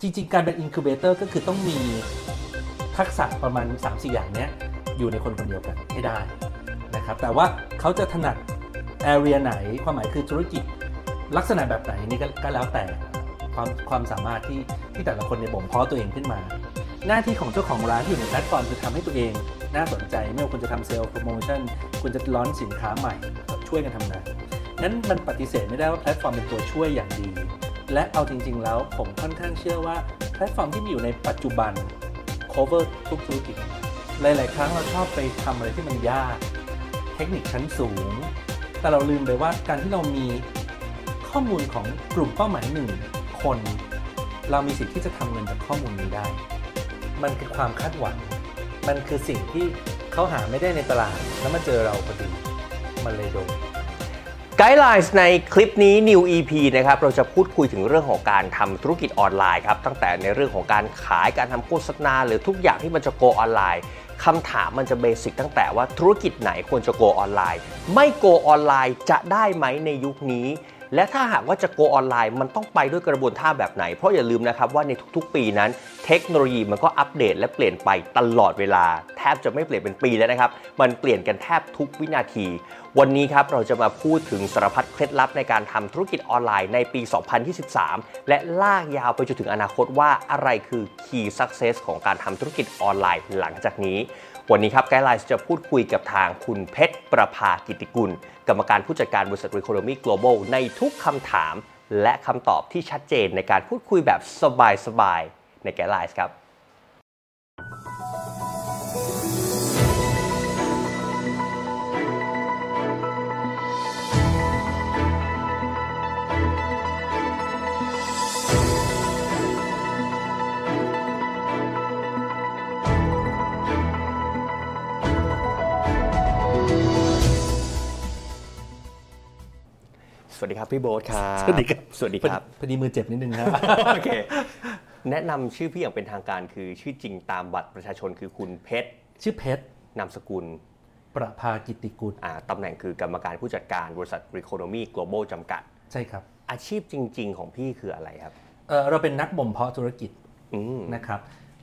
จริง ๆ การเป็นอิน c u b a t o r ก็คือต้องมีทักษะประมาณ 3-4 อย่างเนี้ยอยู่ในคนคนเดียวกันให้ได้นะครับแต่ว่าเขาจะถนัด area ไหนความหมายคือธุรกิจลักษณะแบบไหนนี่ก็แล้วแต่ความความสามารถที่ที่แต่ละคนในบ่มเพาะตัวเองขึ้นมา หน้าที่ของเจ้าของร้านที่อยู่ในแพลตฟอร์มคือทำให้ตัวเอง น่าสนใจไม่ว่าคุณจะทำ sales promotion คุณจะ launch สินค้าใหม่ช่วยกันทำงานนั้นมันปฏิเสธไม่ได้ว่าแพลตฟอร์มเป็นตัวช่วยอย่างดี และเอาจริง ๆ แล้วผมค่อนข้างเชื่อว่าแพลตฟอร์มที่มีอยู่ในปัจจุบัน cover ทุกธุรกิจ หลาย ๆ ครั้งเราชอบไปทำอะไรที่มันยาก เทคนิคชั้นสูง แต่เราลืมไปว่าการที่เรามีข้อมูลของกลุ่มเป้าหมายหนึ่งคน เรามีสิทธิ์ที่จะทำเงินจากข้อมูลนี้ได้ มันคือความคาดหวัง มันคือสิ่งที่เขาหาไม่ได้ในตลาดแล้วมาเจอเราพอดี มันเลยโดน Guideline ในคลิปนี้ New EP นะครับเราจะพูดคุยถึงเรื่องของการทำธุรกิจออนไลน์ครับตั้งแต่ในเรื่องของการขายการทำโฆษณาหรือทุกอย่างที่มันจะ go online คำถามมันจะเบสิกตั้งแต่ว่าธุรกิจไหนควรจะ go online ไม่ go online จะได้ไหมในยุคนี้ และถ้าหากว่าจะ go online มันต้องไปด้วยกระบวนท่าแบบไหน เพราะอย่าลืมนะครับว่าในทุกๆ ปีนั้น เทคโนโลยีมันก็อัปเดตและเปลี่ยนไปตลอดเวลา แทบจะไม่เปลี่ยนเป็นปีแล้วนะครับ มันเปลี่ยนกันแทบทุกวินาทีวันนี้ครับเราจะมาพูดถึงสารพัดเคล็ดลับในการทำธุรกิจออนไลน์ในปี 2023 และลากยาวไปจนถึงอนาคตว่าอะไรคือ Key Success ของการทำธุรกิจออนไลน์หลังจากนี้ วันนี้ครับไกด์ไลน์จะพูดคุยกับทางคุณเพชรประภากิติกุล กรรมการผู้จัดการบริษัท Economy Global ในทุกคำถาม และคำตอบที่ชัดเจนในการพูดคุยแบบสบายๆในไกด์ไลน์ครับ สวัสดีครับพี่โบ๊ทครับ สวัสดีครับ สวัสดีครับ พอดีมือเจ็บนิดนึงครับ โอเค แนะนำชื่อพี่อย่างเป็นทางการคือชื่อจริงตามบัตรประชาชนคือคุณเพชร ชื่อเพชร นามสกุล ประภากิติกุลอ่าตำแหน่งคือกรรมการผู้จัดการบริษัท Economy Global จำกัด ใช่ครับ อาชีพจริง ๆ ของพี่คืออะไรครับเอ่อเราเป็นนักบ่มเพาะธุรกิจอืมนะครับ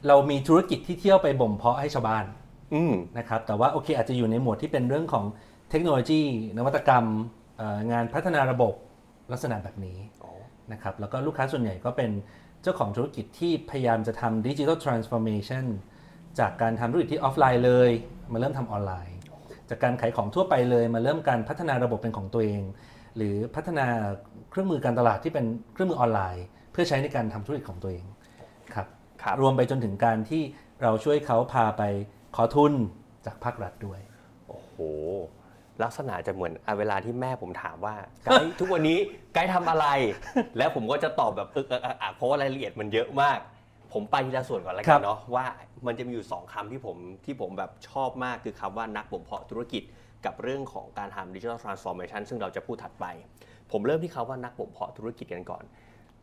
เรามีธุรกิจที่เที่ยวไปบ่มเพาะให้ชาวบ้านอืมนะครับ แต่ว่าโอเคอาจจะอยู่ในหมวดที่เป็นเรื่องของเทคโนโลยี นวัตกรรมเอ่อ งานพัฒนาระบบลักษณะแบบนี้อ๋อนะครับแล้วก็ลูกค้าส่วนใหญ่ก็เป็นเจ้าของธุรกิจที่พยายามจะทำดิจิทัลทรานส์ฟอร์เมชันจากการทำธุรกิจที่ออฟไลน์เลย มาเริ่มทำออนไลน์ จากการขายของทั่วไปเลยมาเริ่มการพัฒนาระบบเป็นของตัวเอง หรือพัฒนาเครื่องมือการตลาดที่เป็นเครื่องมือออนไลน์ เพื่อใช้ในการทำธุรกิจของตัวเองครับครับรวมไปจนถึงการที่เราช่วยเขาพาไปขอทุนจากภาครัฐด้วย โอ้โห ลักษณะจะเหมือนอะเวลาที่แม่ผมถามว่าไกด์ทุกวันนี้ไกด์ทำอะไร แล้วผมก็จะตอบแบบอึกอักอักอักเพราะว่ารายละเอียดมันเยอะมาก ผมไปทีละส่วนก่อนแล้วกันครับ เนาะว่ามันจะมีอยู่2คำที่ผมที่ผมแบบชอบมากคือคำว่านักบ่มเพาะธุรกิจกับเรื่องของการทำ Digital Transformation ซึ่งเราจะพูดถัดไป ผมเริ่มที่คำว่านักบ่มเพาะธุรกิจกันก่อน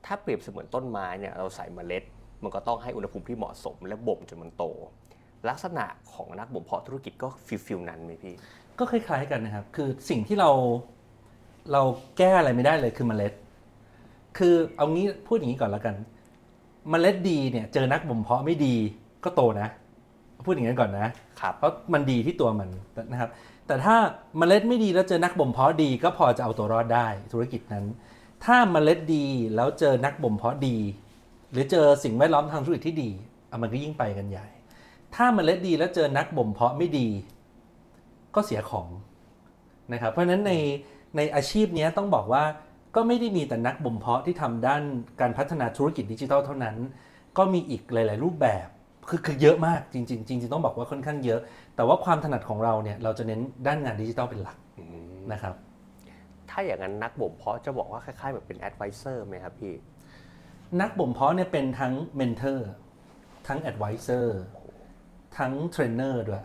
ถ้าเปรียบเสมือนต้นไม้เนี่ยเราใส่เมล็ด มันก็ต้องให้อุณหภูมิที่เหมาะสมและบ่มจนมันโต ลักษณะของนักบ่มเพาะธุรกิจก็ feel feel นั้นไหมพี่ ก็คล้ายๆกันนะครับ คือสิ่งที่เราเราแก้อะไรไม่ได้เลยคือเมล็ด คือเอางี้พูดอย่างนี้ก่อนแล้วกัน เมล็ดดีเนี่ยเจอนักบ่มเพาะไม่ดีก็โตนะ พูดอย่างนั้นก่อนนะครับเพราะมันดีที่ตัวมันนะครับ แต่ถ้าเมล็ดไม่ดีแล้วเจอนักบ่มเพาะดี ก็พอจะเอาตัวรอดได้ธุรกิจนั้น ถ้าเมล็ดดีแล้วเจอนักบ่มเพาะดี หรือเจอสิ่งแวดล้อมทางธุรกิจที่ดีอะมันก็ยิ่งไปกันใหญ่ ถ้าเมล็ดดีแล้วเจอนักบ่มเพาะไม่ดี ก็เสียของนะครับ เพราะฉะนั้นในในอาชีพเนี้ยต้องบอกว่าก็ไม่ได้มีแต่นักบ่มเพาะที่ทำด้านการพัฒนาธุรกิจดิจิทัลเท่านั้น ก็มีอีกหลาย ๆ รูปแบบคือคือเยอะมากจริง ๆ จริง ๆ ต้องบอกว่าค่อนข้างเยอะ แต่ว่าความถนัดของเราเนี่ยเราจะเน้นด้านงานดิจิทัลเป็นหลักนะครับถ้าอย่างนั้นนักบ่มเพาะจะบอกว่าคล้ายๆแบบเป็น advisor ไหมครับพี่นักบ่มเพาะเนี่ยเป็นทั้ง mentor ทั้ง advisor ทั้งเทรนเนอร์ด้วย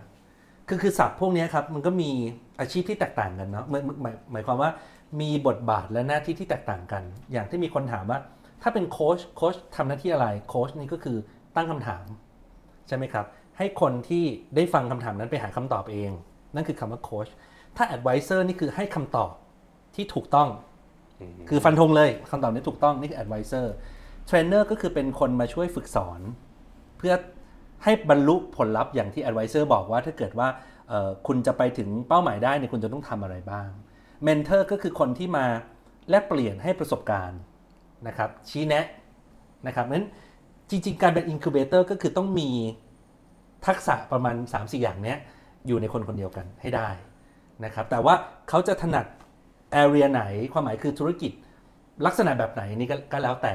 คือคือศัพท์พวกเนี้ยครับมันก็มีอาชีพที่แตกต่างกันเนาะหมายหมายหมายความว่ามีบทบาทและหน้าที่ที่แตกต่างกัน อย่างที่มีคนถามว่าถ้าเป็นโค้ชโค้ชทำหน้าที่อะไรโค้ชนี่ก็คือตั้งคำถาม ใช่ไหมครับ ให้คนที่ได้ฟังคำถามนั้นไปหาคำตอบเอง นั่นคือคำว่าโค้ชถ้า advisor นี่คือให้คำตอบที่ถูกต้อง คือฟันธงเลยคำตอบนี้ถูกต้องนี่คือ advisor trainer ก็คือเป็นคนมาช่วยฝึกสอน เพื่อ ให้บรรลุผลลัพธ์อย่างที่ advisor บอกว่าถ้าเกิดว่าคุณจะไปถึงเป้าหมายได้เนี่ยคุณจะต้องทำอะไรบ้าง mentor ก็คือคนที่มาแลกเปลี่ยนให้ประสบการณ์นะครับชี้แนะนะครับนั้นจริง ๆ การเป็น incubator ก็คือต้องมีทักษะประมาณ 3-4 อย่างเนี้ยอยู่ในคนคนเดียวกันให้ได้นะครับแต่ว่าเขาจะถนัด area ไหนความหมายคือธุรกิจลักษณะแบบไหนนี่ก็แล้วแต่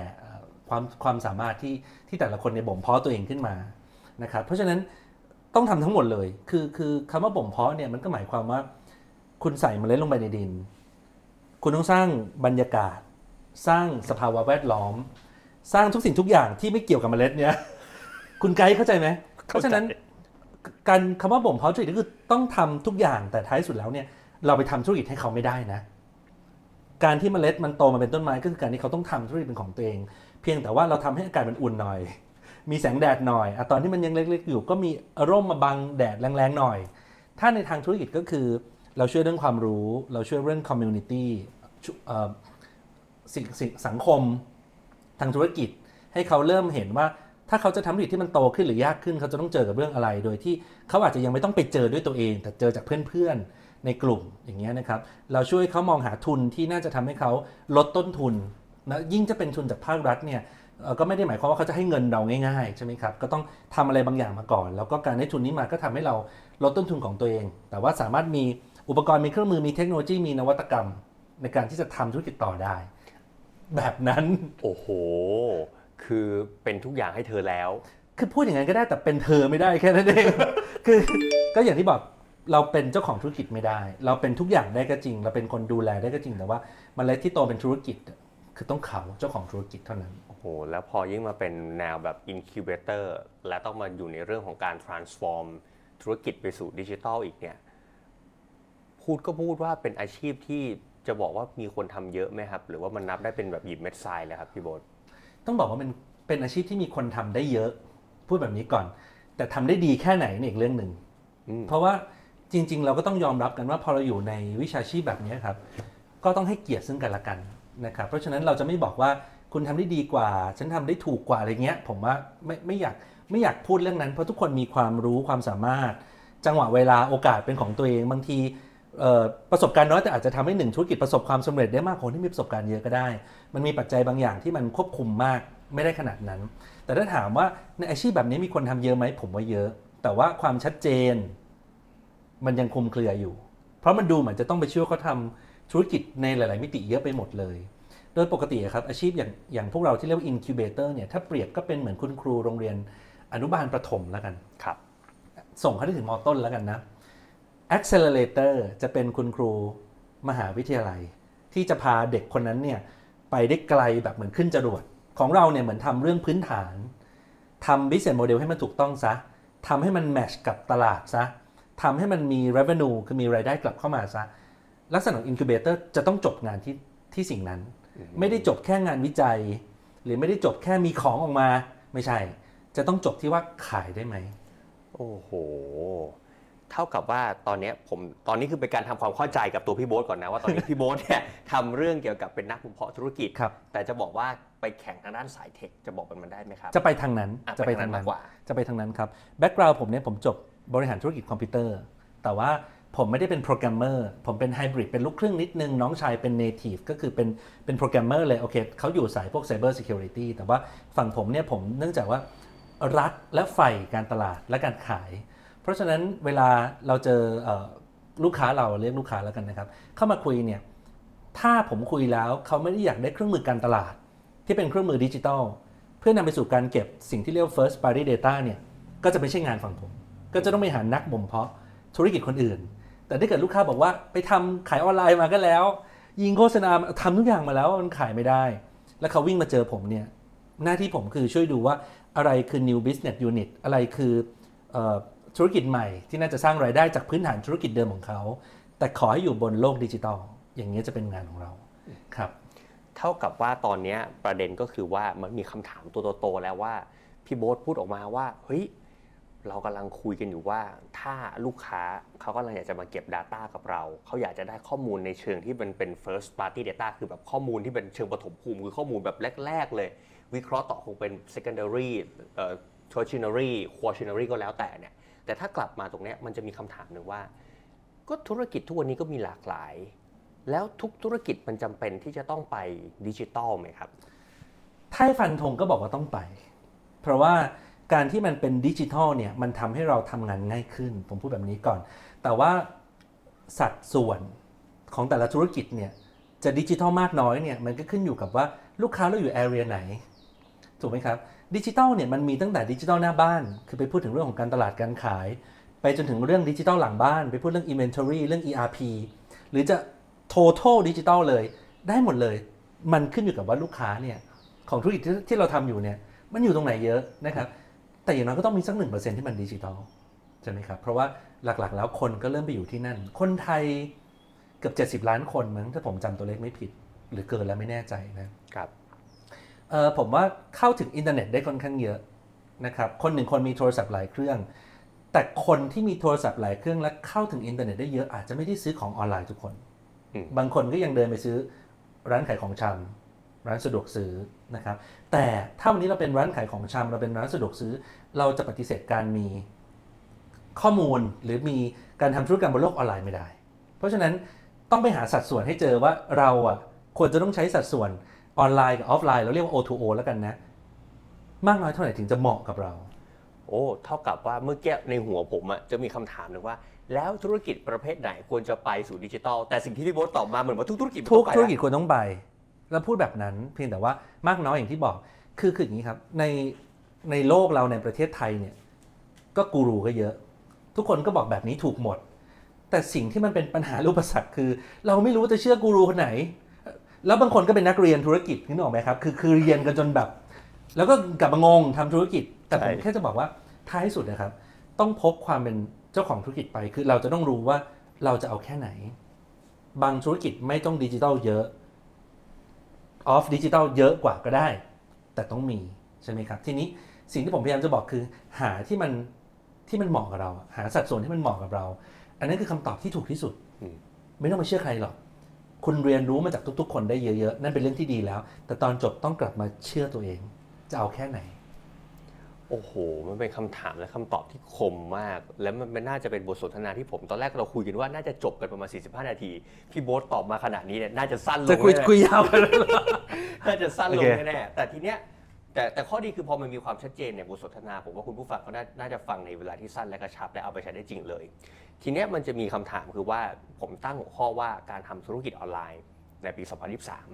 ความความสามารถที่ที่แต่ละคนในยบ่มเพาะตัวเองขึ้นมา นะครับเพราะฉะนั้นต้องทำทั้งหมดเลย คือคือคำว่าบ่มเพาะเนี่ยมันก็หมายความว่า คุณใส่เมล็ดลงไปในดิน คุณต้องสร้างบรรยากาศ สร้างสภาวะแวดล้อม สร้างทุกสิ่งทุกอย่างที่ไม่เกี่ยวกับเมล็ดเนี่ยคุณไกด์เข้าใจไหมเพราะฉะนั้นการคำว่าบ่มเพาะธุรกิจก็คือต้องทำทุกอย่างแต่ท้ายสุดแล้วเนี่ยเราไปทำธุรกิจให้เขาไม่ได้นะ การที่เมล็ดมันโตมาเป็นต้นไม้ก็คือการที่เขาต้องทำธุรกิจเป็นของตัวเอง เพียงแต่ว่าเราทำให้อากาศมันอุ่นหน่อย มีแสงแดดหน่อยอตอนที่มันยังเล็กๆ อยู่ก็มีร่มมาบังแดดแรงๆหน่อย ถ้าในทางธุรกิจก็คือ เราช่วยเรื่องความรู้ เราช่วยเรื่อง community ซึ่งสังคมทางธุรกิจให้เขาเริ่มเห็นว่าถ้าเขาจะทำธุรกิจที่มันโตขึ้นหรือยากขึ้น เขาจะต้องเจอกับเรื่องอะไร โดยที่เขาอาจจะยังไม่ต้องไปเจอด้วยตัวเอง แต่เจอจากเพื่อนๆในกลุ่มอย่างเงี้ยนะครับ เราช่วยเขามองหาทุนที่น่าจะทำให้เขาลดต้นทุนนะยิ่งจะเป็นทุนจากภาครัฐเนี่ย ก็ไม่ได้หมายความว่าเขาจะให้เงินเราง่ายๆใช่ไหมครับก็ต้องทำอะไรบางอย่างมาก่อน แล้วก็การได้ทุนนี้มาก็ทำให้เราลดต้นทุนของตัวเอง แต่ว่าสามารถมีอุปกรณ์มีเครื่องมือมีเทคโนโลยีมีนวัตกรรม ในการที่จะทำธุรกิจต่อได้ แบบนั้นโอ้โห คือเป็นทุกอย่างให้เธอแล้ว คือพูดอย่างนั้นก็ได้แต่เป็นเธอไม่ได้แค่นั้นเองคือก็อย่างที่บอกเราเป็นเจ้าของธุรกิจไม่ได้ เราเป็นทุกอย่างได้ก็จริง เราเป็นคนดูแลได้ก็จริงแต่ว่าเมันเล็ดที่โตเป็นธุรกิจคือต้องเขาเจ้าของธุรกิจเท่านั้น โอ้โหแล้วพอยิ่งมาเป็นแนวแบบ incubator และต้องมาอยู่ในเรื่องของการ transform ธุรกิจไปสู่ดิจิทัลอีกเนี่ย พูดก็พูดว่าเป็นอาชีพที่จะบอกว่ามีคนทำเยอะไหมครับ หรือว่ามันนับได้เป็นแบบหยิบเม็ดทรายเลยครับพี่โบ๊ทต้องบอกว่าเป็นเป็นอาชีพที่มีคนทำได้เยอะ พูดแบบนี้ก่อน แต่ทำได้ดีแค่ไหนนี่อีกเรื่องหนึ่งอืมเพราะว่าจริง ๆ เราก็ต้องยอมรับกันว่าพอเราอยู่ในวิชาชีพแบบนี้ครับ ก็ต้องให้เกียรติซึ่งกันและกันนะครับ เพราะฉะนั้นเราจะไม่บอกว่า คุณทำได้ดีกว่า ฉันทำได้ถูกกว่าอะไรเงี้ย ผมว่าไม่ไม่อยากไม่อยากพูดเรื่องนั้น เพราะทุกคนมีความรู้ความสามารถ จังหวะเวลาโอกาสเป็นของตัวเองบางทีประสบการณ์น้อยแต่อาจจะทำให้หนึ่งธุรกิจประสบความสำเร็จได้มากคนที่มีประสบการณ์เยอะก็ได้ มันมีปัจจัยบางอย่างที่มันควบคุมมากไม่ได้ขนาดนั้น แต่ถ้าถามว่าในอาชีพแบบนี้มีคนทำเยอะไหมผมว่าเยอะ แต่ว่าความชัดเจน มันยังคลุมเครืออยู่ เพราะมันดูเหมือนจะต้องไปช่วยเขาทำธุรกิจในหลาย ๆ มิติเยอะไปหมดเลย โดยปกติอะครับอาชีพอย่างอย่างพวกเราที่เรียกว่า incubator เนี่ยถ้าเปรียบก็เป็นเหมือนคุณครูโรงเรียนอนุบาลประถมแล้วกันครับ ส่งเขาได้ถึงมต้นแล้วกันนะ accelerator จะเป็นคุณครูมหาวิทยาลัย ที่จะพาเด็กคนนั้นเนี่ยไปได้ไกลแบบเหมือนขึ้นจรวดของเราเนี่ยเหมือนทำเรื่องพื้นฐานทำ business model ให้มันถูกต้องซะทำให้มัน match กับตลาดซะทำให้มันมี revenue คือมีรายได้กลับเข้ามาซะลักษณะของ incubator จะต้องจบงานที่ที่สิ่งนั้น ไม่ได้จบแค่งานวิจัย หรือไม่ได้จบแค่มีของออกมา ไม่ใช่ จะต้องจบที่ว่าขายได้ไหมโอ้โห เท่ากับว่าตอนเนี้ยผมตอนนี้คือเป็นการทำความเข้าใจกับตัวพี่โบ๊ทก่อนนะว่าตอนนี้พี่โบ๊ทเนี่ยทำเรื่องเกี่ยวกับเป็นนักวิเคราะห์ธุรกิจครับแต่จะบอกว่าไปแข่งทางด้านสาย tech จะบอกมันมันได้ไหมครับ จะไปทางนั้นอะจะไปไปทาทางงนั้นั้นนมากกว่าจะไปทางนั้นครับ background ผมเนี่ยผมจบบริหารธุรกิจคอมพิวเตอร์ แต่ว่า ผมไม่ได้เป็นโปรแกรมเมอร์ ผมเป็นไฮบริดเป็นลูกครึ่งนิดนึง น้องชายเป็น native ก็คือเป็นเป็นโปรแกรมเมอร์เลย โอเคเขาอยู่สายพวก Cyber Security แต่ว่าฝั่งผมเนี่ยผมเนื่องจากว่ารักและใฝ่การตลาดและการขาย เพราะฉะนั้นเวลาเราเจออลูกค้าเราเรียกลูกค้าแล้วกันนะครับ เข้ามาคุยเนี่ยถ้าผมคุยแล้วเขาไม่ได้อยากได้เครื่องมือการตลาด ที่เป็นเครื่องมือดิจิทัลเพื่อนำไปสู่การเก็บสิ่งที่เรียกว่า first party data เนี่ยก็จะไม่ใช่งานฝั่งผม ก็จะต้องไปหานักบ่มเพาะธุรกิจคนอื่น แต่ถ้าเกิดลูกค้าบอกว่าไปทำขายออนไลน์มาก็แล้ว ยิงโฆษณาทำทุกอย่างมาแล้วมันขายไม่ได้ แล้วเขาวิ่งมาเจอผมเนี่ยหน้าที่ผมคือช่วยดูว่าอะไรคือ new business unit อะไรคืออธุรกิจใหม่ที่น่าจะสร้างรายได้จากพื้นฐานธุรกิจเดิมของเขา แต่ขอให้อยู่บนโลกดิจิทัลอย่างนี้จะเป็นงานของเราครับ เท่ากับว่าตอนนี้ประเด็นก็คือว่ามันมีคำถามตัวโตๆแล้วว่าพี่โบ๊ทพูดออกมาว่าเฮ้ย เรากำลังคุยกันอยู่ว่าถ้าลูกค้าเขากำลังอยากจะมาเก็บ Data กับเรา เขาอยากจะได้ข้อมูลในเชิงที่มันเป็น first party data คือแบบข้อมูลที่เป็นเชิงปฐมภูมิ คือข้อมูลแบบแรก ๆ เลย วิเคราะห์ต่อคงเป็น secondary เอ่อ tertiary quaternary ก็แล้วแต่เนี่ยแต่ถ้ากลับมาตรงนี้มันจะมีคำถามหนึ่งว่า ก็ธุรกิจทุกวันนี้ก็มีหลากหลาย แล้วทุกธุรกิจมันจำเป็นที่จะต้องไปดิจิตอลไหมครับ ถ้าให้ฟันธงก็บอกว่าต้องไป เพราะว่า การที่มันเป็นดิจิทัลเนี่ยมันทำให้เราทำงานง่ายขึ้น ผมพูดแบบนี้ก่อน แต่ว่าสัดส่วนของแต่ละธุรกิจเนี่ยจะดิจิทัลมากน้อยเนี่ยมันก็ขึ้นอยู่กับว่าลูกค้าเราอยู่แอเรียไหน ถูกไหมครับดิจิทัลเนี่ยมันมีตั้งแต่ดิจิทัลหน้าบ้าน คือไปพูดถึงเรื่องของการตลาดการขาย ไปจนถึงเรื่องดิจิทัลหลังบ้าน ไปพูดเรื่อง inventory เรื่อง ERP หรือจะ total ดิจิทัลเลยได้หมดเลย มันขึ้นอยู่กับว่าลูกค้าเนี่ยของธุรกิจที่ที่เราทำอยู่เนี่ยมันอยู่ตรงไหนเยอะนะครับ แต่อย่างน้อยก็ต้องมีสักหนึ่งเปอร์เซ็นที่มันดิจิทัลใช่ไหมครับ เพราะว่าหลักๆ แล้วคนก็เริ่มไปอยู่ที่นั่น คนไทยเกือบ 70 ล้านคนมั้งถ้าผมจำตัวเลขไม่ผิด หรือเกินแล้วไม่แน่ใจนะครับเออผมว่าเข้าถึงอินเทอร์เน็ตได้ค่อนข้างเยอะนะครับ คนหนึ่งคนมีโทรศัพท์หลายเครื่อง แต่คนที่มีโทรศัพท์หลายเครื่องและเข้าถึงอินเทอร์เน็ตได้เยอะอาจจะไม่ได้ซื้อของออนไลน์ทุกคนอืมบางคนก็ยังเดินไปซื้อร้านขายของชำ ร้านสะดวกซื้อนะครับ แต่ถ้าวันนี้เราเป็นร้านขายของชำเราเป็นร้านสะดวกซื้อ เราจะปฏิเสธการมีข้อมูลหรือมีการทำธุรกรรมบนโลกออนไลน์ไม่ได้ เพราะฉะนั้นต้องไปหาสัดส่วนให้เจอว่าเราอะควรจะต้องใช้สัดส่วนออนไลน์กับออฟไลน์เราเรียกว่า O2O แล้วกันนะ มากน้อยเท่าไหร่ถึงจะเหมาะกับเรา โอ้เท่ากับว่าเมื่อกี้ในหัวผมอะจะมีคำถามหนึ่งว่า แล้วธุรกิจประเภทไหนควรจะไปสู่ดิจิทัลแต่สิ่งที่พี่โบ๊ทตอบมาเหมือนว่าทุกธุรกิจมันทุต้กองไปธุรกิจละควรต้องไป แล้วพูดแบบนั้นเพียงแต่ว่ามากน้อยอย่างที่บอกคือคืออย่างนี้ครับในในโลกเราในประเทศไทยเนี่ยก็กูรูก็เยอะ ทุกคนก็บอกแบบนี้ถูกหมด แต่สิ่งที่มันเป็นปัญหารูปสรรคคือ เราไม่รู้ว่าจะเชื่อกูรูคนไหน แล้วบางคนก็เป็นนักเรียนธุรกิจนึกออกไหมครับคือคือเรียนกันจนแบบ แล้วก็กลับมางงทำธุรกิจ แต่ผมแค่จะบอกว่าท้ายสุดนะครับ ต้องพกความเป็นเจ้าของธุรกิจไป คือเราจะต้องรู้ว่าเราจะเอาแค่ไหน บางธุรกิจไม่ต้องดิจิทัลเยอะ ออฟดิจิทัลเยอะกว่าก็ได้ แต่ต้องมีใช่ไหมครับ ทีนี้สิ่งที่ผมพยายามจะบอกคือหาที่มันที่มันเหมาะกับเรา หาสัดส่วนที่มันเหมาะกับเรา อันนั้นคือคำตอบที่ถูกที่สุดอืมไม่ต้องไปเชื่อใครหรอก คุณเรียนรู้มาจากทุกๆ คนได้เยอะๆ นั่นเป็นเรื่องที่ดีแล้ว แต่ตอนจบต้องกลับมาเชื่อตัวเอง จะเอาแค่ไหน โอ้โห มันเป็นคำถามและคำตอบที่คมมาก และมันมันน่าจะเป็นบทสนทนาที่ผม ตอนแรกเราคุยกันว่าน่าจะจบกันประมาณ 45 นาที พี่โบ๊ทตอบมาขนาดนี้เนี่ยน่าจะสั้นลงจะคุยแน่ๆคุยยาวไปแล้วเหรอ น่าจะสั้นลงโอเค แน่ๆแต่ทีเนี้ยแต่แต่ข้อดีคือพอมันมีความชัดเจนเนี่ยบทสนทนาผมว่าคุณผู้ฟังก็น่าน่าจะฟังในเวลาที่สั้นและกระชับและเอาไปใช้ได้จริงเลย ทีเนี้ยมันจะมีคำถามคือว่าผมตั้งหัวข้อว่าการทำธุรกิจออนไลน์ในปี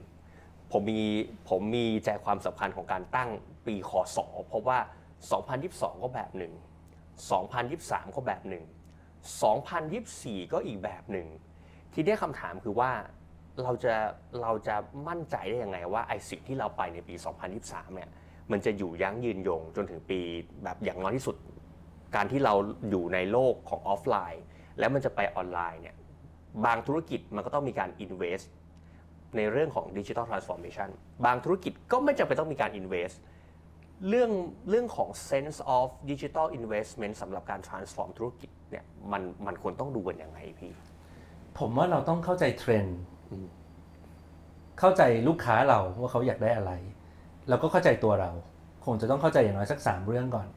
2023 ผมมีผมมีใจความสำคัญของการตั้งปีคศเพราะว่า 2022 ก็แบบหนึ่ง 2023 ก็แบบหนึ่ง 2024 ก็อีกแบบหนึ่ง ทีนี้คำถามคือว่าเราจะเราจะมั่นใจได้ยังไงว่าไอ้สิ่งที่เราไปในปี 2023 เนี่ยมันจะอยู่ยั้งยืนยงจนถึงปีแบบอย่างน้อยที่สุด การที่เราอยู่ในโลกของออฟไลน์ แล้วมันจะไปออนไลน์เนี่ยบางธุรกิจมันก็ต้องมีการ invest ในเรื่องของ Digital Transformation บางธุรกิจก็ไม่จำเป็นต้องมีการ invest เรื่องเรื่องของ sense of digital investment สำหรับการ transform ธุรกิจเนี่ยมันมันควรต้องดูกันยังไงพี่ ผมว่าเราต้องเข้าใจเทรนด์อืมเข้าใจลูกค้าเราว่าเขาอยากได้อะไร แล้วก็เข้าใจตัวเรา คงจะต้องเข้าใจอย่างน้อยสัก 3 เรื่องก่อน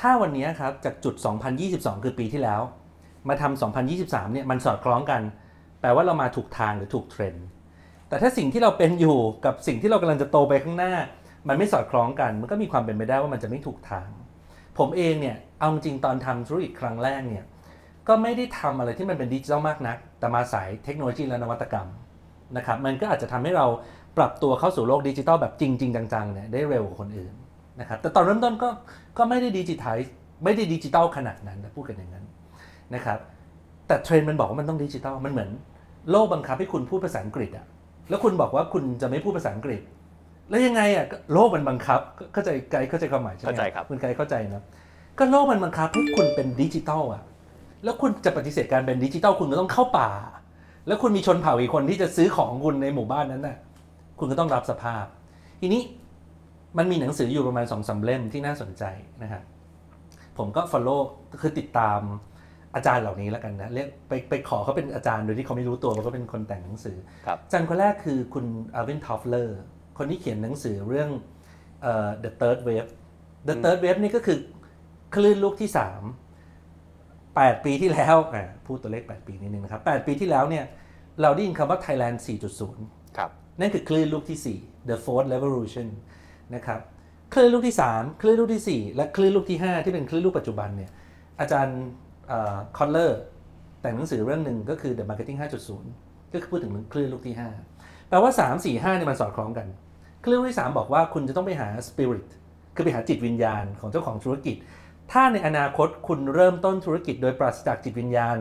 ถ้าวันนี้ครับจากจุด 2022 คือปีที่แล้ว มาทำ2023 เนี่ยมันสอดคล้องกัน แปลว่าเรามาถูกทางหรือถูกเทรนด์แต่ถ้าสิ่งที่เราเป็นอยู่กับสิ่งที่เรากำลังจะโตไปข้างหน้า มันไม่สอดคล้องกัน มันก็มีความเป็นไปได้ว่ามันจะไม่ถูกทาง ผมเองเนี่ย เอาจริงตอนทำธุรกิจครั้งแรกเนี่ย ก็ไม่ได้ทำอะไรที่มันเป็นดิจิทัลมากนัก แต่มาสายเทคโนโลยีและนวัตกรรมนะครับ มันก็อาจจะทำให้เราปรับตัวเข้าสู่โลกดิจิทัลแบบจริงๆจังๆเนี่ยได้เร็วกว่าคนอื่นนะครับ แต่ตอนเริ่มต้นก็ ก็ไม่ได้ดิจิทัลไม่ได้ดิจิทัลขนาดนั้นนะพูดกันอย่างนั้นนะครับ แต่เทรนด์มันบอกว่ามันต้องดิจิทัล มันเหมือน โลกบังคับให้คุณพูดภาษาอังกฤษอะแล้วคุณบอกว่าคุณจะไม่พูดภาษาอังกฤษ แล้วยังไงอะก็โลกมันบังคับก็เข้าใจไกด์เข้าใจความหมายใช่ไหมเข้าใจครับคุณไกด์เข้าใจนะก็โลกมันบังคับให้คุณเป็นดิจิทัลอะแล้วคุณจะปฏิเสธการเป็นดิจิทัลคุณก็ต้องเข้าป่า แล้วคุณมีชนเผ่าอีกคนที่จะซื้อของคุณในหมู่บ้านนั้นน่ะ คุณก็ต้องรับสภาพ ทีนี้มันมีหนังสืออยู่ประมาณสองสามเล่มที่น่าสนใจนะครับผมก็ follow คือติดตามอาจารย์เหล่านี้แล้วกันนะเรียกไปไปขอเขาเป็นอาจารย์โดยที่เขาไม่รู้ตัวว่าเขาเป็นคนแต่งหนังสือครับอาจารย์คนแรกคือคุณอาวินทอฟเลอร์ คนที่เขียนหนังสือเรื่องเอ่อ the third wave the third wave นี่ก็คือคลื่นลูกที่ 3 8 ปีที่แล้วอะพูดตัวเลข 8 ปีนิดนึงนะครับ 8 ปีที่แล้วเนี่ยเราได้ยินคำว่า Thailand 4.0 ครับ นั่นคือคลื่นลูกที่ 4 the fourth revolution นะครับคลื่นลูกที่ 3 คลื่นลูกที่ 4 และคลื่นลูกที่ 5 ที่เป็นคลื่นลูกปัจจุบันเนี่ยอาจารย์คอนเลอร์แต่งหนังสือเรื่องหนึ่งก็คือ the marketing 5.0 ก็คือพูดถึงคลื่นลูกที่ 5 แปลว่า 3 4 5เนี่ยมันสอดคล้องกัน คลื่นลูกที่ 3 บอกว่าคุณจะต้องไปหา spirit คือไปหาจิตวิญญาณของเจ้าของธุรกิจ ถ้าในอนาคตคุณเริ่มต้นธุรกิจโดยปราศจากจิตวิญญาณ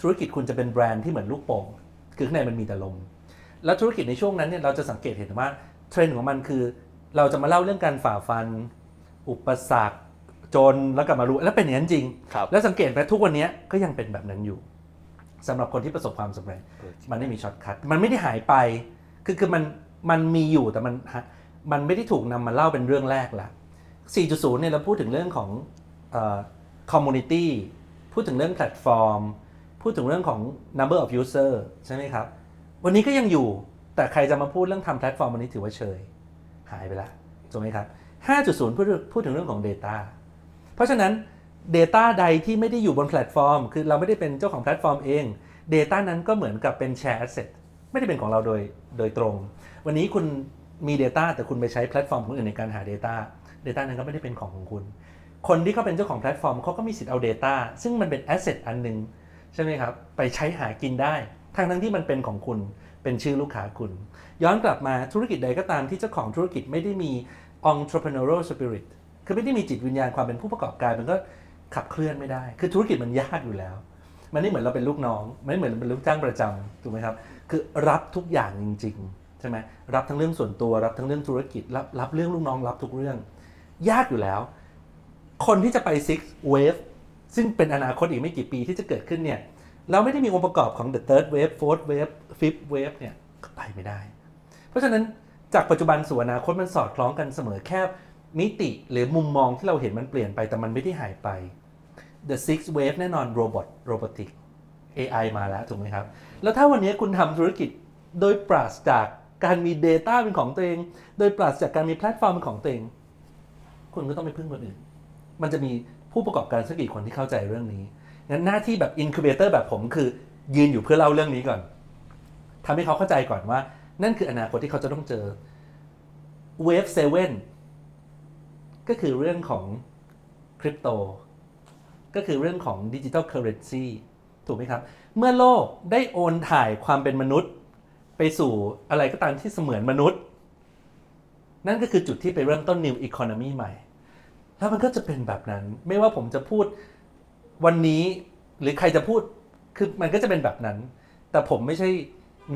ธุรกิจคุณจะเป็นแบรนด์ที่เหมือนลูกโป่งคือข้างในมันมีแต่ลม แล้วธุรกิจในช่วงนั้นเนี่ยเราจะสังเกตเห็นว่าเทรนด์ของมันคือ เราจะมาเล่าเรื่องการฝ่าฟัน อุปสรรคจนแล้วกลับมารู้แล้วเป็นอย่างนั้นจริงครับแล้วสังเกตไหมทุกวันนี้ก็ยังเป็นแบบนั้นอยู่สำหรับคนที่ประสบความสำเร็จเออจริงมันไม่มี shortcut มันไม่ได้หายไป คือคือมัน มันมีอยู่แต่มันมันไม่ได้ถูกนำมาเล่าเป็นเรื่องแรกละ4.0เนี่ยเราพูดถึงเรื่องของcommunity พูดถึงเรื่องแพลตฟอร์ม พูดถึงเรื่องของ number of user ใช่ไหมครับ วันนี้ก็ยังอยู่แต่ใครจะมาพูดเรื่องทำแพลตฟอร์มวันนี้ถือว่าเชย หายไปละถูกไหมครับ 5.0 พูดพูดถึงเรื่องของ Data เพราะฉะนั้น Data ใดที่ไม่ได้อยู่บนแพลตฟอร์ม คือเราไม่ได้เป็นเจ้าของแพลตฟอร์มเอง Data นั้นก็เหมือนกับเป็น Share Asset ไม่ได้เป็นของเราโดยโดยตรง วันนี้คุณมี Data แต่คุณไปใช้แพลตฟอร์มของคนอื่นในการหา Data Data นั้นก็ไม่ได้เป็นของของคุณ คนที่เขาเป็นเจ้าของแพลตฟอร์มเขาก็มีสิทธิ์เอา Data ซึ่งมันเป็น Asset อันหนึ่งใช่ไหมครับ ไปใช้หากินได้ ทั้งทั้งที่มันเป็นของคุณเป็นชื่อลูกค้าคุณ ย้อนกลับมาธุรกิจใดก็ตามที่เจ้าของธุรกิจไม่ได้มี entrepreneurial spirit คือไม่ได้มีจิตวิญญาณความเป็นผู้ประกอบการมันก็ขับเคลื่อนไม่ได้ คือธุรกิจมันยากอยู่แล้ว มันไม่เหมือนเราเป็นลูกน้อง ไม่เหมือนเป็นลูกจ้างประจำถูกไหมครับ คือรับทุกอย่างจริง ๆ ช่ไหมรับทั้งเรื่องส่วนตัวรับทั้งเรื่องธุรกิจ รับรับเรื่องลูกน้องรับทุกเรื่อง ยากอยู่แล้ว คนที่จะไป six wave ซึ่งเป็นอนาคตอีกไม่กี่ปีที่จะเกิดขึ้นเนี่ยเราไม่ได้มีองค์ประกอบของ the third wave fourth wave fifth wave เนี่ยไปไม่ได้ เพราะฉะนั้นจากปัจจุบันสู่อนาคตมันสอดคล้องกันเสมอแค่มิติหรือมุมมองที่เราเห็นมันเปลี่ยนไปแต่มันไม่ได้หายไป the six wave แน่นอน robot robotic AI มาแล้วถูกไหมครับ แล้วถ้าวันนี้คุณทำธุรกิจโดยปราศจาก การมี Data เป็นของตัวเอง โดยปราศจากการมีแพลตฟอร์มเป็นของตัวเอง คุณก็ต้องไปพึ่งคนอื่น มันจะมีผู้ประกอบการสักกี่คนที่เข้าใจเรื่องนี้ งั้นหน้าที่แบบ incubator แบบผมคือ ยืนอยู่เพื่อเล่าเรื่องนี้ก่อนทำให้เขาเข้าใจก่อนว่า นั่นคืออนาคตที่เขาจะต้องเจอ Wave 7ก็คือเรื่องของคริปโตก็คือเรื่องของดิจิ t a ลเคอร์เรนซีถูกไหมครับ เมื่อโลกได้โอนถ่ายความเป็นมนุษย์ ไปสู่อะไรก็ตามที่เสมือนมนุษย์ นั่นก็คือจุดที่ไปเริ่มต้น New Economy ใหม่ แล้วมันก็จะเป็นแบบนั้น ไม่ว่าผมจะพูดวันนี้หรือใครจะพูดคือมันก็จะเป็นแบบนั้น แต่ผมไม่ใช่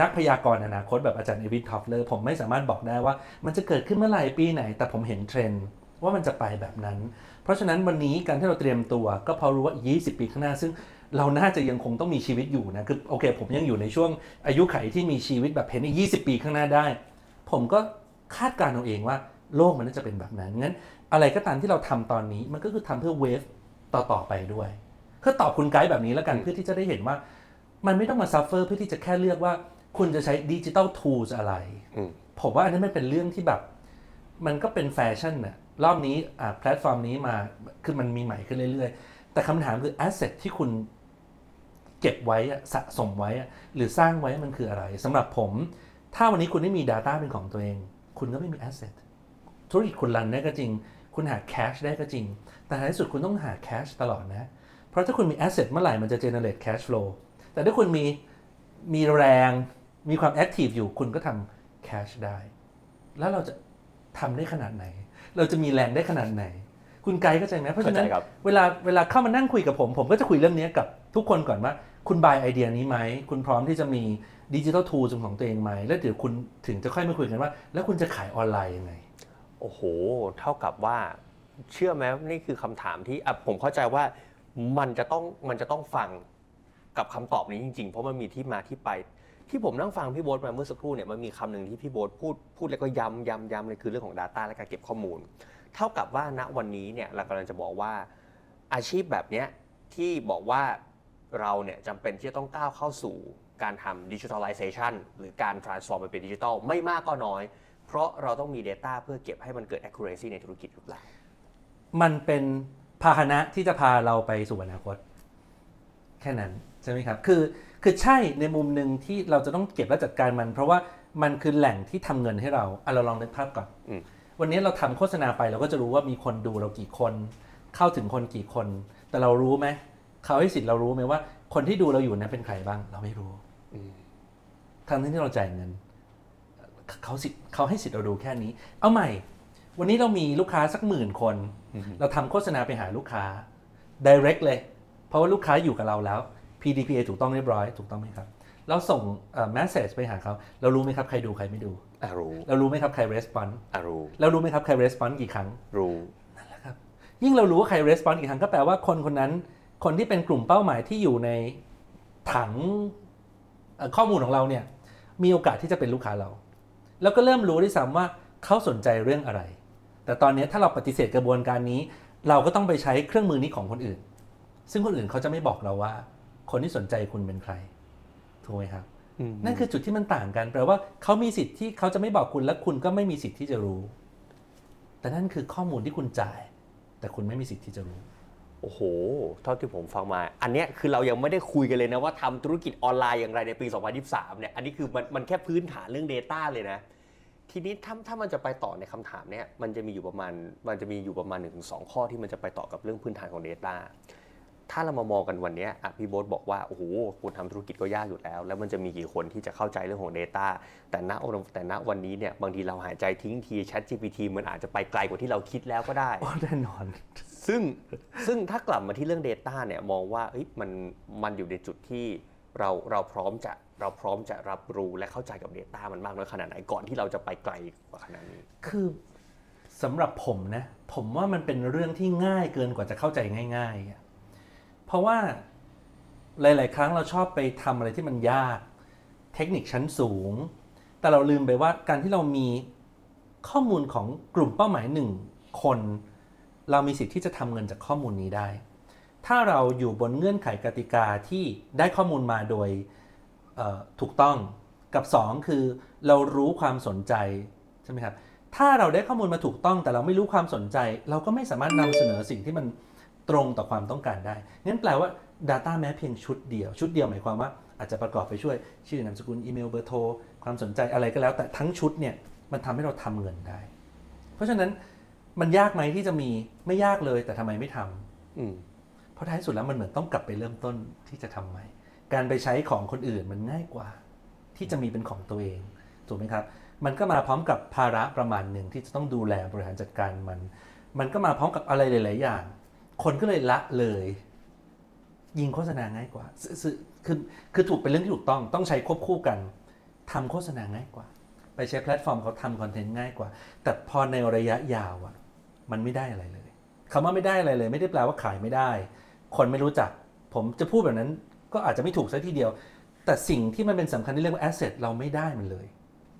นักพยากรณ์อนาคตแบบอาจารย์ Alvin Toffler ผมไม่สามารถบอกได้ว่า มันจะเกิดขึ้นเมื่อไหร่ปีไหน แต่ผมเห็นเทรนด์ว่ามันจะไปแบบนั้น เพราะฉะนั้นวันนี้การที่เราเตรียมตัวก็เพราะรู้ว่าอีก20 ปีข้างหน้าซึ่ง เราน่าจะยังคงต้องมีชีวิตอยู่นะคือโอเค ผมยังอยู่ในช่วงอายุขัยที่มีชีวิตแบบเห็นอีก20 ปีข้างหน้าได้ ผมก็คาดการณ์เอาเองว่าโลกมันน่าจะเป็นแบบนั้นงั้น อะไรก็ตามที่เราทำตอนนี้มันก็คือทำเพื่อ wave ต่อๆไปด้วยก็ตอบคุณไกด์แบบนี้แล้วกันเพื่อที่จะได้เห็นว่า มันไม่ต้องมา suffer เพื่อที่จะแค่เลือกว่า คุณจะใช้ digital tools อะไรอืมผมว่าอันนี้มันเป็นเรื่องที่แบบ มันก็เป็นแฟชั่นน่ะรอบนี้อ่าแพลตฟอร์มนี้มาคือมันมีใหม่ขึ้นเรื่อย ๆ แต่คำถามคือ asset ที่คุณ เก็บไว้อะสะสมไว้อะหรือสร้างไว้มันคืออะไรสำหรับผม ถ้าวันนี้คุณไม่มี Data เป็นของตัวเอง คุณก็ไม่มี asset ธุรกิจคุณ run ได้ก็จริง คุณหา cash ได้ก็จริง แต่ท้ายสุดคุณต้องหา cash ตลอดนะ เพราะถ้าคุณมี asset เมื่อไหร่มันจะ generate cash flow แต่ถ้าคุณมีมีแรงมีความ active อยู่คุณก็ทำ cash ได้ แล้วเราจะทำได้ขนาดไหน เราจะมีแรงได้ขนาดไหน คุณไกด์เข้าใจไหมเพราะฉะนั้นเข้าใจครับเวลาเวลาเข้ามานั่งคุยกับผม ผมก็จะคุยเรื่องนี้กับทุกคนก่อนว่า คุณ buy ไอเดียนี้ไหม คุณพร้อมที่จะมี digital tool ของตัวเองไหม แล้วเดี๋ยวคุณถึงจะค่อยมาคุยกันว่า แล้วคุณจะขายออนไลน์ยังไง โอ้โห เท่ากับว่า เชื่อไหมนี่คือคำถามที่ผมเข้าใจว่ามันจะต้องมันจะต้องฟังกับคำตอบนี้จริงๆ เพราะมันมีที่มาที่ไป ที่ผมนั่งฟังพี่โบ๊ทมาเมื่อสักครู่เนี่ยมันมีคำหนึ่งที่พี่โบ๊ทพูดพูดแล้วก็ย้ำย้ำย้ำเลยคือเรื่องของ Data และการเก็บข้อมูล เท่ากับว่าณวันนี้เนี่ยเรากำลังจะบอกว่าอาชีพแบบเนี้ยที่บอกว่า เราเนี่ยจำเป็นที่จะต้องก้าวเข้าสู่การทำดิจิทัลไลเซชันหรือการ transform ไปเป็นดิจิทัลไม่มากก็น้อย เพราะเราต้องมี Data เพื่อเก็บให้มันเกิด accuracy ในธุรกิจหรือเปล่ามันเป็นพาหนะที่จะพาเราไปสู่อนาคต แค่นั้น ใช่ไหมครับ คือคือใช่ในมุมหนึ่งที่เราจะต้องเก็บและจัดการมัน เพราะว่ามันคือแหล่งที่ทำเงินให้เราอะเราลองนึกภาพก่อนอืม วันนี้เราทำโฆษณาไปเราก็จะรู้ว่ามีคนดูเรากี่คน เข้าถึงคนกี่คน แต่เรารู้ไหม เขาให้สิทธิ์เรารู้ไหมว่า คนที่ดูเราอยู่นั้นเป็นใครบ้าง เราไม่รู้ทั้งที่เราจ่ายเงินเขาสิทธิ์เขาให้สิทธิ์เราดูแค่นี้ เอาใหม่ วันนี้เรามีลูกค้าสักหมื่นคน เราทำโฆษณาไปหาลูกค้า direct เลย เพราะว่าลูกค้าอยู่กับเราแล้ว PDPA ถูกต้องเรียบร้อย ถูกต้องไหมครับ เราส่งเอ่อ message ไปหาเขา เรารู้ไหมครับใครดูใครไม่ดูอะรู้ เรารู้ไหมครับใคร response อะรู้ เรารู้ไหมครับใคร response กี่ครั้ง รู้ยิ่งเรารู้ว่าใคร response กี่ครั้งก็แปลว่าคนคนนั้น คนที่เป็นกลุ่มเป้าหมายที่อยู่ในถังเอ่อข้อมูลของเราเนี่ยมีโอกาสที่จะเป็นลูกค้าเรา แล้วก็เริ่มรู้ด้วยซ้ำว่าเขาสนใจเรื่องอะไร แต่ตอนนี้ถ้าเราปฏิเสธกระบวนการนี้ เราก็ต้องไปใช้เครื่องมือนี้ของคนอื่น ซึ่งคนอื่นเขาจะไม่บอกเราว่า คนที่สนใจคุณเป็นใครถูกไหมครับนั่นคือจุดที่มันต่างกันแปลว่าเขามีสิทธิ์ที่เขาจะไม่บอกคุณและคุณก็ไม่มีสิทธิ์ที่จะรู้ แต่นั่นคือข้อมูลที่คุณจ่าย แต่คุณไม่มีสิทธิ์ที่จะรู้ โอ้โห เท่าที่ผมฟังมา อันเนี้ยคือเรายังไม่ได้คุยกันเลยนะว่าทำธุรกิจออนไลน์อย่างไรในปี 2023 เนี่ย อันนี้คือมันมันแค่พื้นฐานเรื่อง Data เลยนะ ทีนี้ถ้าถ้ามันจะไปต่อในคำถามเนี้ยมันจะมีอยู่ประมาณมันจะมีอยู่ประมาณ1นถึงสข้อที่มันจะไปต่อกับเรื่องพื้นฐานของ Data ถ้าเรามามองกันวันนี้อะพี่โบ๊ทบอกว่าโอ้โหคุณทำธุรกิจก็ยากอยู่แล้ว แล้วมันจะมีกี่คนที่จะเข้าใจเรื่องของ Data แต่ณแต่ณวันนี้เนี่ยบางทีเราหายใจทิ้งที Chat GPT มันอาจจะไปไกลกว่าที่เราคิดแล้วก็ได้แน่นอน ซึ่งซึ่งถ้ากลับมาที่เรื่อง Data เนี่ยมองว่ามันมันอยู่ในจุดที่เราเราพร้อมจะเราพร้อมจะรับรู้และเข้าใจกับ Data มันมากน้อยขนาดไหนก่อนที่เราจะไปไกลกว่าขนาดนี้ คือสำหรับผมนะ ผมว่ามันเป็นเรื่องที่ง่ายเกินกว่าจะเข้าใจง่ายๆอะเพราะว่าหลาย ๆ ครั้งเราชอบไปทำอะไรที่มันยาก เทคนิคชั้นสูง แต่เราลืมไปว่าการที่เรามีข้อมูลของกลุ่มเป้าหมายหนึ่งคน เรามีสิทธิ์ที่จะทำเงินจากข้อมูลนี้ได้ ถ้าเราอยู่บนเงื่อนไขกติกาที่ได้ข้อมูลมาโดยถูกต้องกับ 2 คือเรารู้ความสนใจใช่ไหมครับถ้าเราได้ข้อมูลมาถูกต้อง แต่เราไม่รู้ความสนใจ เราก็ไม่สามารถนำเสนอสิ่งที่มันตรงต่อความต้องการได้งั้นแปลว่า Data แม้เพียงชุดเดียว ชุดเดียวหมายความว่าอาจจะประกอบไปช่วย ชื่อนามสกุลอีเมลเบอร์โทรความสนใจอะไรก็แล้ว แต่ทั้งชุดเนี่ยมันทำให้เราทำเงินได้ เพราะฉะนั้น มันยากไหมที่จะมีไม่ยากเลยแต่ทำไมไม่ทำอืมเพราะท้ายสุดแล้วมันเหมือนต้องกลับไปเริ่มต้นที่จะทำใหม่การไปใช้ของคนอื่นมันง่ายกว่า ที่จะมีเป็นของตัวเองถูกไหมครับ มันก็มาพร้อมกับภาระประมาณหนึ่งที่จะต้องดูแลบริหารจัดการมัน มันก็มาพร้อมกับอะไรหลาย ๆ อย่าง คนก็เลยละเลย ยิงโฆษณาง่ายกว่าซื้อซื้อคือคือถูกเป็นเรื่องที่ถูกต้องต้องใช้ควบคู่กันทำโฆษณาง่ายกว่า ไปใช้แพลตฟอร์มเขาทำคอนเทนต์ง่ายกว่า แต่พอในระยะยาวอะ มันไม่ได้อะไรเลยคำว่าไม่ได้อะไรเลย ไม่ได้แปลว่าขายไม่ได้ คนไม่รู้จัก ผมจะพูดแบบนั้นก็อาจจะไม่ถูกซะทีเดียว แต่สิ่งที่มันเป็นสำคัญที่เรียกว่า asset เราไม่ได้มันเลย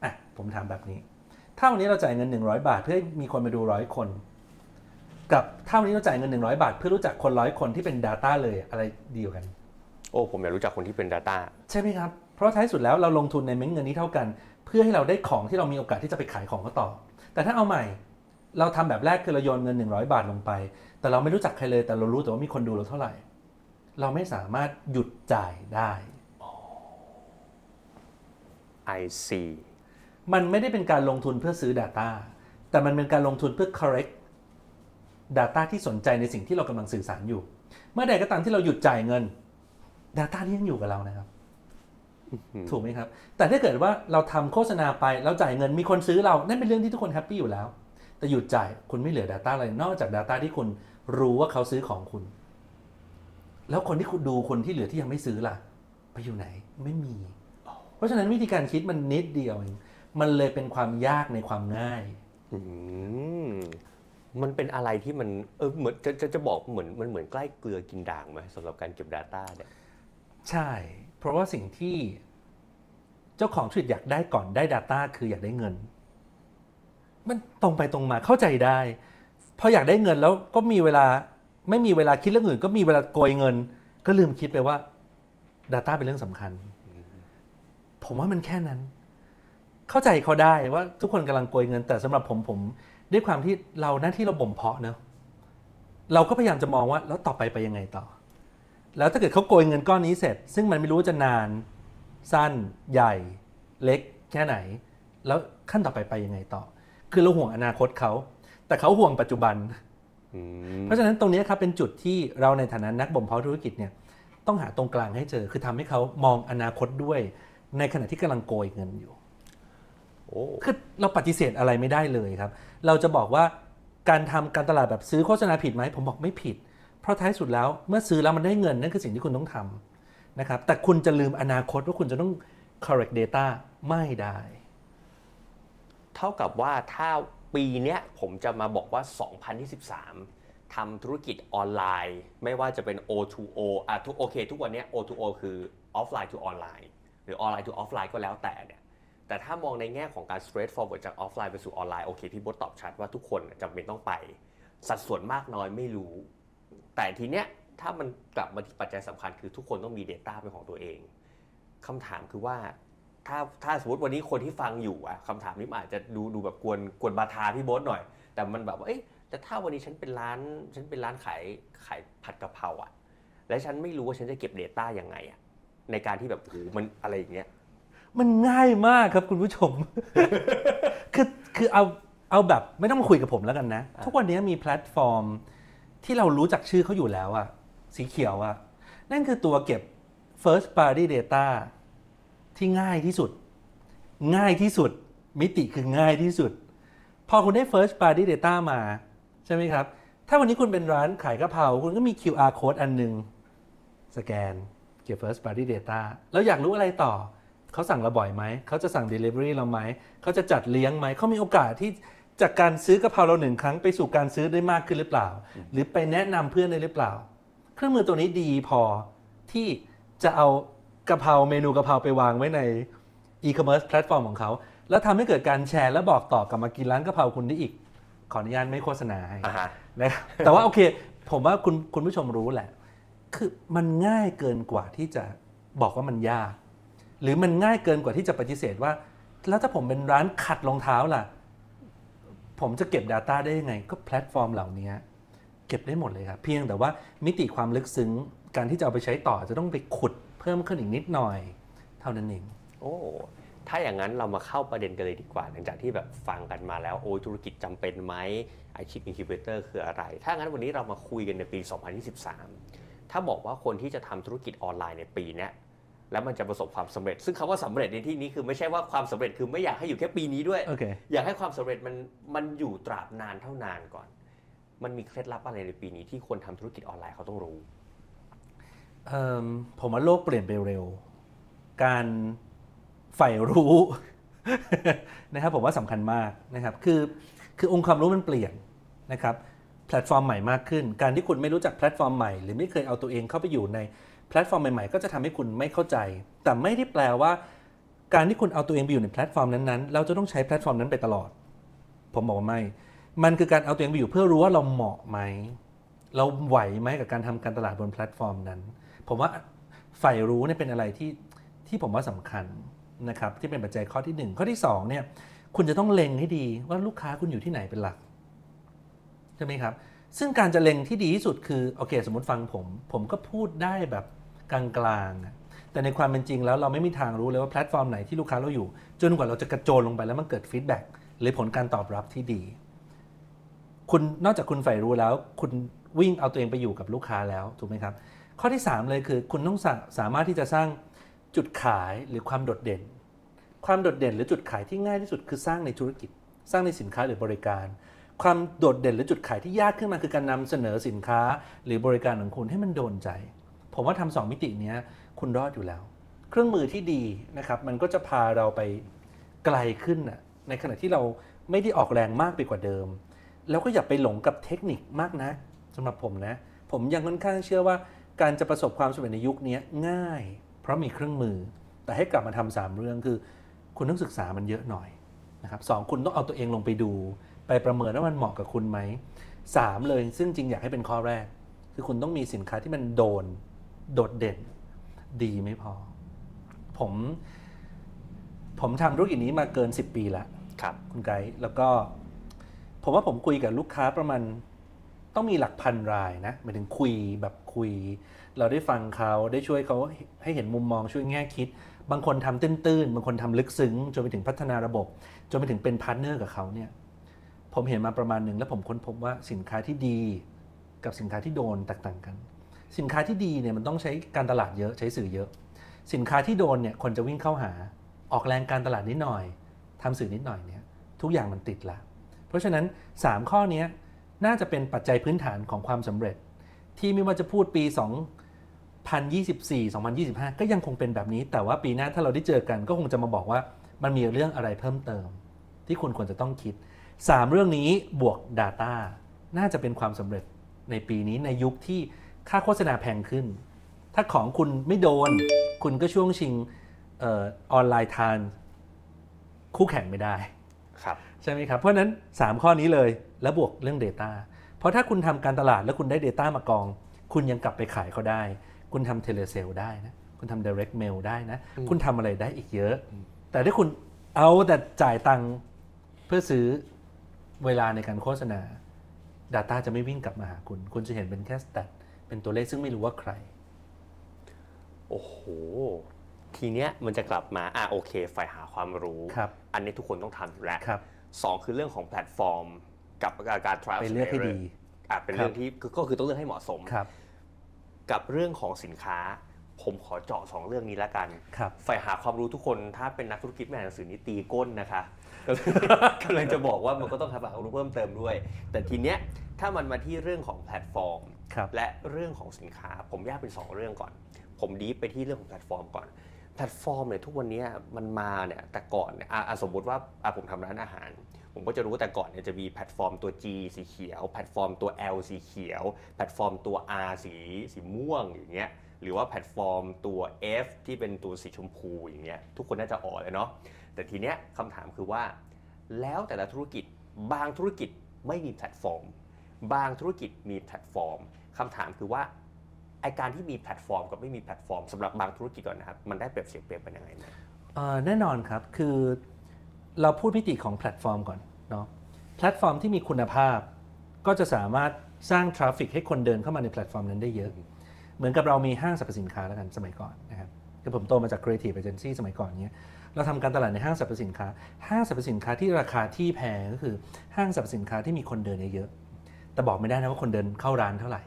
อะผมถามแบบนี้ ถ้าวันนี้เราจ่ายเงิน 100 บาท เพื่อให้มีคนมาดูร้อยคน กับถ้าวันนี้เราจ่ายเงิน 100 บาท เพื่อรู้จักคนร้อยคนที่เป็น Data เลยอะไรดีกว่ากัน โอ้ผมอยากรู้จักคนที่เป็น Data ใช่ไหมครับ เพราะท้ายสุดแล้วเราลงทุนในเม็ดเงินนี้เท่ากัน เพื่อให้เราได้ของที่เรามีโอกาสที่จะไปขายของเขาต่อ แต่ถ้าเอาใหม่ เราทำแบบแรกคือเราโยนเงิน 100 บาทลงไป แต่เราไม่รู้จักใครเลยแต่เรารู้แต่ว่ามีคนดูเราเท่าไหร่ เราไม่สามารถหยุดจ่ายได้ I see มันไม่ได้เป็นการลงทุนเพื่อซื้อ Data แต่มันเป็นการลงทุนเพื่อ correct Data ที่สนใจในสิ่งที่เรากำลังสื่อสารอยู่ เมื่อใดก็ตามที่เราหยุดจ่ายเงิน Data ที่ยังอยู่กับเรานะครับ ถูกไหมครับ แต่ถ้าเกิดว่าเราทำโฆษณาไปแล้วจ่ายเงินมีคนซื้อเรา นั่นเป็นเรื่องที่ทุกคนแฮปปี้อยู่แล้ว แต่หยุดจ่ายคุณไม่เหลือ Data อะไรนอกจาก Data ที่คุณรู้ว่าเขาซื้อของคุณ แล้วคนที่คุณดูคนที่เหลือที่ยังไม่ซื้อล่ะ ไปอยู่ไหนไม่มี เพราะฉะนั้นวิธีการคิดมันนิดเดียวเองมันเลยเป็นความยากในความง่ายอืมมันเป็นอะไรที่มันเออเหมือนจะจะจะบอกเหมือนมันเหมือนใกล้เกลือกินด่างไหมสำหรับการเก็บ Data เนี่ยใช่ เพราะว่าสิ่งที่ เจ้าของธุรกิจอยากได้ก่อนได้ Data คืออยากได้เงิน มันตรงไปตรงมาเข้าใจได้พออยากได้เงินแล้วก็มีเวลาไม่มีเวลาคิดเรื่องอื่น ก็มีเวลาโกยเงิน ก็ลืมคิดไปว่า Data เป็นเรื่องสำคัญ ผมว่ามันแค่นั้น เข้าใจเขาได้ว่าทุกคนกำลังโกยเงิน แต่สำหรับผมผม ด้วยความที่เราหน้าที่เราบ่มเพาะเนอะเราก็พยายามจะมองว่าแล้วต่อไปไปยังไงต่อ แล้วถ้าเกิดเขาโกยเงินก้อนนี้เสร็จ ซึ่งมันไม่รู้ว่าจะนาน สั้น ใหญ่ เล็ก แค่ไหน แล้วขั้นต่อไปไปยังไงต่อ คือเราห่วงอนาคตเขา แต่เขาห่วงปัจจุบันอืมเพราะฉะนั้นตรงนี้ครับเป็นจุดที่เราในฐานะนักบ่มเพาะธุรกิจเนี่ยต้องหาตรงกลางให้เจอ คือทำให้เขามองอนาคตด้วย ในขณะที่กำลังโกยเงินอยู่โอ้คือเราปฏิเสธอะไรไม่ได้เลยครับ เราจะบอกว่าการทำการตลาดแบบซื้อโฆษณาผิดไหมผมบอกไม่ผิด เพราะท้ายสุดแล้วเมื่อซื้อแล้วมันได้เงินนั่นคือสิ่งที่คุณต้องทำนะครับ แต่คุณจะลืมอนาคตว่าคุณจะต้อง correct data ไม่ได้ เท่ากับว่าถ้าปีนี้ผมจะมาบอกว่า 2023 ทำธุรกิจออนไลน์ ไม่ว่าจะเป็น O2O อะทุกโอเค ทุกวันนี้ O2O คือ offline to online หรือ online to offline ก็แล้วแต่เนี่ยแต่ถ้ามองในแง่ของการ straight forward จาก offline ไปสู่ออนไลน์โอเคพี่บดตอบชัดว่าทุกคนจำเป็นต้องไป สัดส่วนมากน้อยไม่รู้ แต่ทีเนี้ยถ้ามันกลับมาที่ปัจจัยสำคัญคือทุกคนต้องมี Data เป็นของตัวเองคำถามคือว่า ถ้าถ้าสมมติวันนี้คนที่ฟังอยู่อะคำถามนี้มันอาจจะดูดูแบบกวนกวนบาทาพี่โบ๊ทหน่อย แต่มันแบบว่าเอ๊ะแต่ถ้าวันนี้ฉันเป็นร้านฉันเป็นร้านขายขายผัดกะเพราอะและฉันไม่รู้ว่าฉันจะเก็บ Data ยังไงอะในการที่แบบโอ้โหมันอะไรอย่างเงี้ย มันง่ายมากครับคุณผู้ชม คือคือเอาเอาแบบไม่ต้องมาคุยกับผมแล้วกันนะอะทุกวันนี้มีแพลตฟอร์ม ที่เรารู้จักชื่อเขาอยู่แล้วอะสีเขียวอะนั่นคือตัวเก็บ first party data ที่ง่ายที่สุด ง่ายที่สุด มิติคือง่ายที่สุด พอคุณได้ first party data มา ใช่ไหมครับ ถ้าวันนี้คุณเป็นร้านขายกะเพราคุณก็มี QR code อันหนึ่งสแกนเก็บ first party data แล้วอยากรู้อะไรต่อ เขาสั่งเราบ่อยไหม เขาจะสั่ง delivery เราไหม เขาจะจัดเลี้ยงไหม เขามีโอกาสที่จากการซื้อกะเพราเราหนึ่งครั้งไปสู่การซื้อได้มากขึ้นหรือเปล่า หรือไปแนะนำเพื่อนได้หรือเปล่า เครื่องมือตัวนี้ดีพอที่จะเอา กะเพราเมนูกะเพราไปวางไว้ใน e-commerce แพลตฟอร์มของเขา แล้วทำให้เกิดการแชร์และบอกต่อกลับมากินร้านกะเพราคุณได้อีก ขออนุญาตไม่โฆษณาให้อ่าฮะนะครับแต่ว่าโอเค ผมว่าคุณคุณผู้ชมรู้แหละ คือมันง่ายเกินกว่าที่จะบอกว่ามันยาก หรือมันง่ายเกินกว่าที่จะปฏิเสธว่า แล้วถ้าผมเป็นร้านขัดรองเท้าล่ะ ผมจะเก็บ Data ได้ยังไง ก็แพลตฟอร์มเหล่านี้เก็บได้หมดเลยครับเพียงแต่ว่ามิติความลึกซึ้งการที่จะเอาไปใช้ต่อจะต้องไปขุดเพิ่มขึ้นอีกนิดหน่อย เท่านั้นเอง โอ้ถ้าอย่างนั้นเรามาเข้าประเด็นกันเลยดีกว่า หลังจากที่แบบฟังกันมาแล้วโอ้ยธุรกิจจำเป็นไหมไอชิป Incubator คืออะไร ถ้างั้นวันนี้เรามาคุยกันในปี 2023 ถ้าบอกว่าคนที่จะทำธุรกิจออนไลน์ในปีเนี้ยแล้วมันจะประสบความสำเร็จ ซึ่งคำว่าสำเร็จในที่นี้คือไม่ใช่ว่าความสำเร็จคือไม่อยากให้อยู่แค่ปีนี้ด้วยโอเคอยากให้ความสำเร็จมันมันอยู่ตราบนานเท่านานก่อน มันมีเคล็ดลับอะไรในปีนี้ที่คนทำธุรกิจออนไลน์เขาต้องรู้เอิ่ม ผมว่าโลกเปลี่ยนไปเร็ว การใฝ่รู้นะครับผมว่าสำคัญมากนะครับ คือคือองค์ความรู้มันเปลี่ยนนะครับแพลตฟอร์มใหม่มากขึ้น การที่คุณไม่รู้จักแพลตฟอร์มใหม่ หรือไม่เคยเอาตัวเองเข้าไปอยู่ในแพลตฟอร์มใหม่ๆ ก็จะทำให้คุณไม่เข้าใจ แต่ไม่ได้แปลว่า การที่คุณเอาตัวเองไปอยู่ในแพลตฟอร์มนั้นๆ เราจะต้องใช้แพลตฟอร์มนั้นไปตลอด ผมบอกว่าไม่ มันคือการเอาตัวเองไปอยู่เพื่อรู้ว่าเราเหมาะไหม เราไหวไหมกับการทำการตลาดบนแพลตฟอร์มนั้น ผมว่าใฝ่รู้เนี่ยเป็นอะไรที่ที่ผมว่าสำคัญนะครับที่เป็นปัจจัยข้อที่หนึ่งข้อที่สองเนี่ย คุณจะต้องเล็งให้ดีว่าลูกค้าคุณอยู่ที่ไหนเป็นหลักใช่ไหมครับ ซึ่งการจะเล็งที่ดีที่สุดคือโอเค สมมติฟังผม ผมก็พูดได้แบบกลางๆ แต่ในความเป็นจริงแล้วเราไม่มีทางรู้เลยว่าแพลตฟอร์มไหนที่ลูกค้าเราอยู่ จนกว่าเราจะกระโจนลงไปแล้วมันเกิดฟีดแบ็กหรือผลการตอบรับที่ดี คุณนอกจากคุณใฝ่รู้แล้ว คุณวิ่งเอาตัวเองไปอยู่กับลูกค้าแล้วถูกไหมครับ ข้อที่ 3 เลยคือคุณต้องสาสามารถที่จะสร้างจุดขายหรือความโดดเด่น ความโดดเด่นหรือจุดขายที่ง่ายที่สุดคือสร้างในธุรกิจ สร้างในสินค้าหรือบริการ ความโดดเด่นหรือจุดขายที่ยากขึ้นมาคือการนำเสนอสินค้าหรือบริการของคุณให้มันโดนใจ ผมว่าทำสองมิติเนี้ยคุณรอดอยู่แล้ว เครื่องมือที่ดีนะครับมันก็จะพาเราไปไกลขึ้นนะในขณะที่เราไม่ได้ออกแรงมากไปกว่าเดิม แล้วก็อย่าไปหลงกับเทคนิคมากนะสำหรับผมนะ ผมยังค่อนข้างเชื่อว่า การจะประสบความสำเร็จในยุคนี้ง่าย เพราะมีเครื่องมือ แต่ให้กลับมาทำสามเรื่องคือ คุณต้องศึกษามันเยอะหน่อยนะครับสองคุณต้องเอาตัวเองลงไปดู ไปประเมินว่ามันเหมาะกับคุณไหมสามเลยซึ่งจริงอยากให้เป็นข้อแรก คือคุณต้องมีสินค้าที่มันโดนโดดเด่น ดีไม่พอ ผม ผมทำธุรกิจนี้มาเกิน 10 ปีแล้วครับ คุณไกด์แล้วก็ ผมว่าผมคุยกับลูกค้าประมาณ ต้องมีหลักพันรายนะหมายถึงคุยแบบคุย เราได้ฟังเขาได้ช่วยเขาให้เห็นมุมมองช่วยแง่คิด บางคนทำตื้นๆ บางคนทำลึกซึ้ง จนไปถึงพัฒนาระบบ จนไปถึงเป็นพาร์ทเนอร์กับเขาเนี่ยผมเห็นมาประมาณหนึ่งแล้วผมค้นพบว่าสินค้าที่ดีกับสินค้าที่โดนแตกต่างกัน สินค้าที่ดีเนี่ยมันต้องใช้การตลาดเยอะใช้สื่อเยอะ สินค้าที่โดนเนี่ยคนจะวิ่งเข้าหาออกแรงการตลาดนิดหน่อยทำสื่อนิดหน่อยเนี่ยทุกอย่างมันติดละเพราะฉะนั้น 3 ข้อเนี้ น่าจะเป็นปัจจัยพื้นฐานของความสำเร็จ ที่ไม่ว่าจะพูดปี 2024 2025 ก็ยังคงเป็นแบบนี้ แต่ว่าปีหน้าถ้าเราได้เจอกัน ก็คงจะมาบอกว่ามันมีเรื่องอะไรเพิ่มเติม ที่คุณควรจะต้องคิด 3 เรื่องนี้บวก Data น่าจะเป็นความสำเร็จในปีนี้ในยุคที่ค่าโฆษณาแพงขึ้น ถ้าของคุณไม่โดน คุณก็ช่วงชิงออออนไลน์ทานคู่แข่งไม่ได้ครับ ใช่ไหมครับ เพราะฉะนั้น 3 ข้อนี้เลยแล้วบวกเรื่อง Data เพราะถ้าคุณทำการตลาดแล้วคุณได้ Data มากอง คุณยังกลับไปขายเขาได้ คุณทำเทเลเซลได้นะคุณทำ direct mail ได้นะ คุณทำอะไรได้อีกเยอะ แต่ถ้าคุณเอาแต่จ่ายตังค์เพื่อซื้อเวลาในการโฆษณา Data จะไม่วิ่งกลับมาหาคุณ คุณจะเห็นเป็นแค่สแตทเป็นตัวเลขซึ่งไม่รู้ว่าใคร โอ้โห ทีเนี้ยมันจะกลับมา อะโอเค ใฝ่หาความรู้ครับอันนี้ทุกคนต้องทำอยู่แล้ว ครับสองคือเรื่องของแพลตฟอร์ม กับการ trial ไปเลือกให้ดีอะเป็นเรื่องที่คือก็คือต้องเลือกให้เหมาะสมครับกับเรื่องของสินค้า ผมขอเจาะสองเรื่องนี้ละกันครับใฝ่หาความรู้ทุกคนถ้าเป็นนักธุรกิจไม่อ่านหนังสือนี้ตีก้นนะคะกำลังจะบอกว่ามันก็ต้องหาความรู้เพิ่มเติมด้วย แต่ทีเนี้ยถ้ามันมาที่เรื่องของแพลตฟอร์มครับและเรื่องของสินค้า ผมแยกเป็น 2 เรื่องก่อน ผม deep ไปที่เรื่องของแพลตฟอร์มก่อน แพลตฟอร์มเนี่ยทุกวันนี้มันมาเนี่ยแต่ก่อนเนี่ยอะสมมติว่าอะผมทำร้านอาหาร ผมก็จะรู้ว่าแต่ก่อนเนี่ยจะมีแพลตฟอร์มตัว G สีเขียว แพลตฟอร์มตัว L สีเขียว แพลตฟอร์มตัว R สีสีม่วงอย่างเงี้ยหรือว่าแพลตฟอร์มตัว F ที่เป็นตัวสีชมพูอย่างเงี้ยทุกคนน่าจะอ๋อเลยเนาะแต่ทีเนี้ยคำถามคือว่า แล้วแต่ละธุรกิจบางธุรกิจไม่มีแพลตฟอร์ม บางธุรกิจมีแพลตฟอร์มคำถามคือว่า ไอ้การที่มีแพลตฟอร์มกับไม่มีแพลตฟอร์มสำหรับบางธุรกิจก่อนนะครับ มันได้เปรียบเสียเปรียบเป็นยังไงไหมเอ่อแน่นอนครับคือเราพูดมิติของแพลตฟอร์มก่อนเนาะแพลตฟอร์มที่มีคุณภาพ ก็จะสามารถสร้าง traffic ให้คนเดินเข้ามาในแพลตฟอร์มนั้นได้เยอะ เหมือนกับเรามีห้างสรรพสินค้าแล้วกันสมัยก่อนนะครับคือผมโตมาจาก Creative Agency สมัยก่อนเนี้ยเราทำการตลาดในห้างสรรพสินค้า ห้างสรรพสินค้าที่ราคาที่แพงก็คือห้างสรรพสินค้าที่มีคนเดินเยอะ แต่บอกไม่ได้นะว่าคนเดินเข้าร้านเท่าไหร่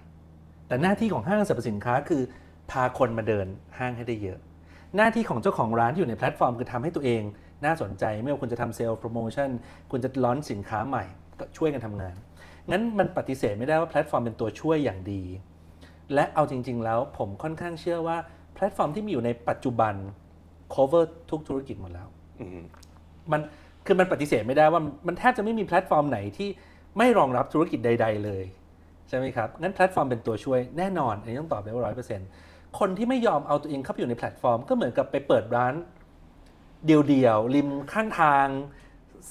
แต่หน้าที่ของห้างสรรพสินค้าคือพาคนมาเดินห้างให้ได้เยอะ หน้าที่ของเจ้าของร้านที่อยู่ในแพลตฟอร์มคือทำให้ตัวเองน่าสนใจไม่ว่าคุณจะทำ sales promotion คุณจะ launch สินค้าใหม่ก็ช่วยกันทำงาน งั้นมันปฏิเสธไม่ได้ว่าแพลตฟอร์มเป็นตัวช่วยอย่างดี และเอาจริง ๆ แล้วผมค่อนข้างเชื่อว่าแพลตฟอร์มที่มีอยู่ในปัจจุบัน cover ทุกธุรกิจหมดแล้วอืมมันคือมันปฏิเสธไม่ได้ว่ามันแทบจะไม่มีแพลตฟอร์มไหนที่ไม่รองรับธุรกิจใด ๆ เลย ใช่ไหมครับ งั้นแพลตฟอร์มเป็นตัวช่วยแน่นอนอันนี้ต้องตอบได้ว่าร้อยเปอร์เซ็นต์คนที่ไม่ยอมเอาตัวเองเข้าไปอยู่ในแพลตฟอร์ม ก็เหมือนกับไปเปิดร้าน เดี่ยวๆริมข้างทาง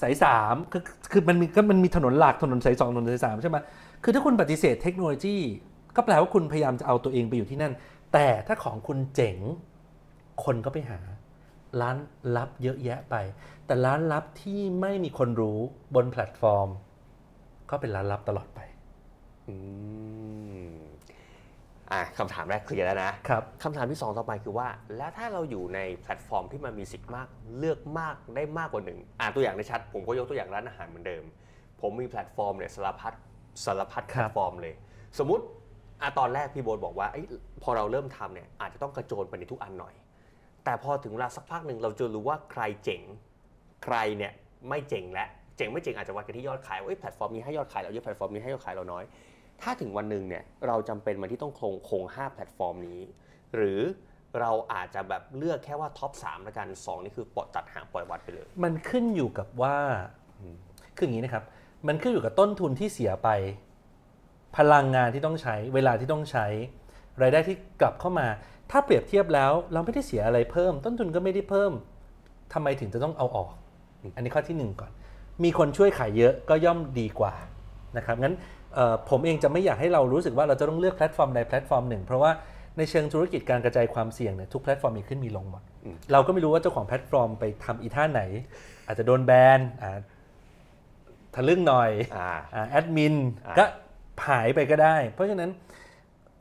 สายสามคือคือมันมีก็มันมีถนนหลักถนนสายสองถนนสายสามใช่ไหมคือถ้าคุณปฏิเสธเทคโนโลยี ก็แปลว่าคุณพยายามจะเอาตัวเองไปอยู่ที่นั่น แต่ถ้าของคุณเจ๋ง คนก็ไปหา ร้านลับเยอะแยะไป แต่ร้านลับที่ไม่มีคนรู้บนแพลตฟอร์ม ก็เป็นร้านลับตลอดไป อืมอะคำถามแรกเคลียร์แล้วนะครับคำถามที่ 2 ต่อไปคือว่า แล้วถ้าเราอยู่ในแพลตฟอร์มที่มันมีสิทธิ์มากเลือกมากได้มากกว่าหนึ่งอ่านตัวอย่างในชัด ผมก็ยกตัวอย่างร้านอาหารเหมือนเดิม ผมมีแพลตฟอร์มเนี่ยสารพัดสารพัดคแพรัลบตฟอร์มเลย สมมุติอะตอนแรกพี่โบ๊ทบอกว่าเอ้ยพอเราเริ่มทำเนี่ยอาจจะต้องกระโจนไปในทุกอันหน่อย แต่พอถึงเวลาสักพักหนึ่งเราจะรู้ว่าใครเจ๋ง ใครเนี่ยไม่เจ๋งและเจ๋งไม่เจ๋งอาจจะวัดกันที่ยอดขายว่าเอ้ยแพลตฟอร์มนี้ให้ยอดขายเราเยอะแพลตฟอร์มนี้ให้ยอดขายเราน้อย ถ้าถึงวันหนึ่งเนี่ยเราจำเป็นมันที่ต้องคงคง5แพลตฟอร์มนี้ หรือเราอาจจะแบบเลือกแค่ว่า top 3แล้วกัน 2 นี่คือปลดตัดหางปล่อยวัดไปเลย มันขึ้นอยู่กับว่าคืออย่างนี้นะครับ มันขึ้นอยู่กับต้นทุนที่เสียไป พลังงานที่ต้องใช้ เวลาที่ต้องใช้ รายได้ที่กลับเข้ามา ถ้าเปรียบเทียบแล้ว เราไม่ได้เสียอะไรเพิ่ม ต้นทุนก็ไม่ได้เพิ่มทำไมถึงจะต้องเอาออก อันนี้ข้อที่หนึ่งก่อน มีคนช่วยขายเยอะก็ย่อมดีกว่านะครับงั้นเอ่อ ผมเองจะไม่อยากให้เรารู้สึกว่าเราจะต้องเลือกแพลตฟอร์มใดแพลตฟอร์มหนึ่ง เพราะว่าในเชิงธุรกิจการกระจายความเสี่ยงเนี่ยทุกแพลตฟอร์มมีขึ้นมีลงหมดอืมเราก็ไม่รู้ว่าเจ้าของแพลตฟอร์มไปทำอีท่าไหน อาจจะโดนแบนอ่าทะลึ่งหน่อยอ่าอ่าแอดมินอ่าก็หายไปก็ได้ เพราะฉะนั้น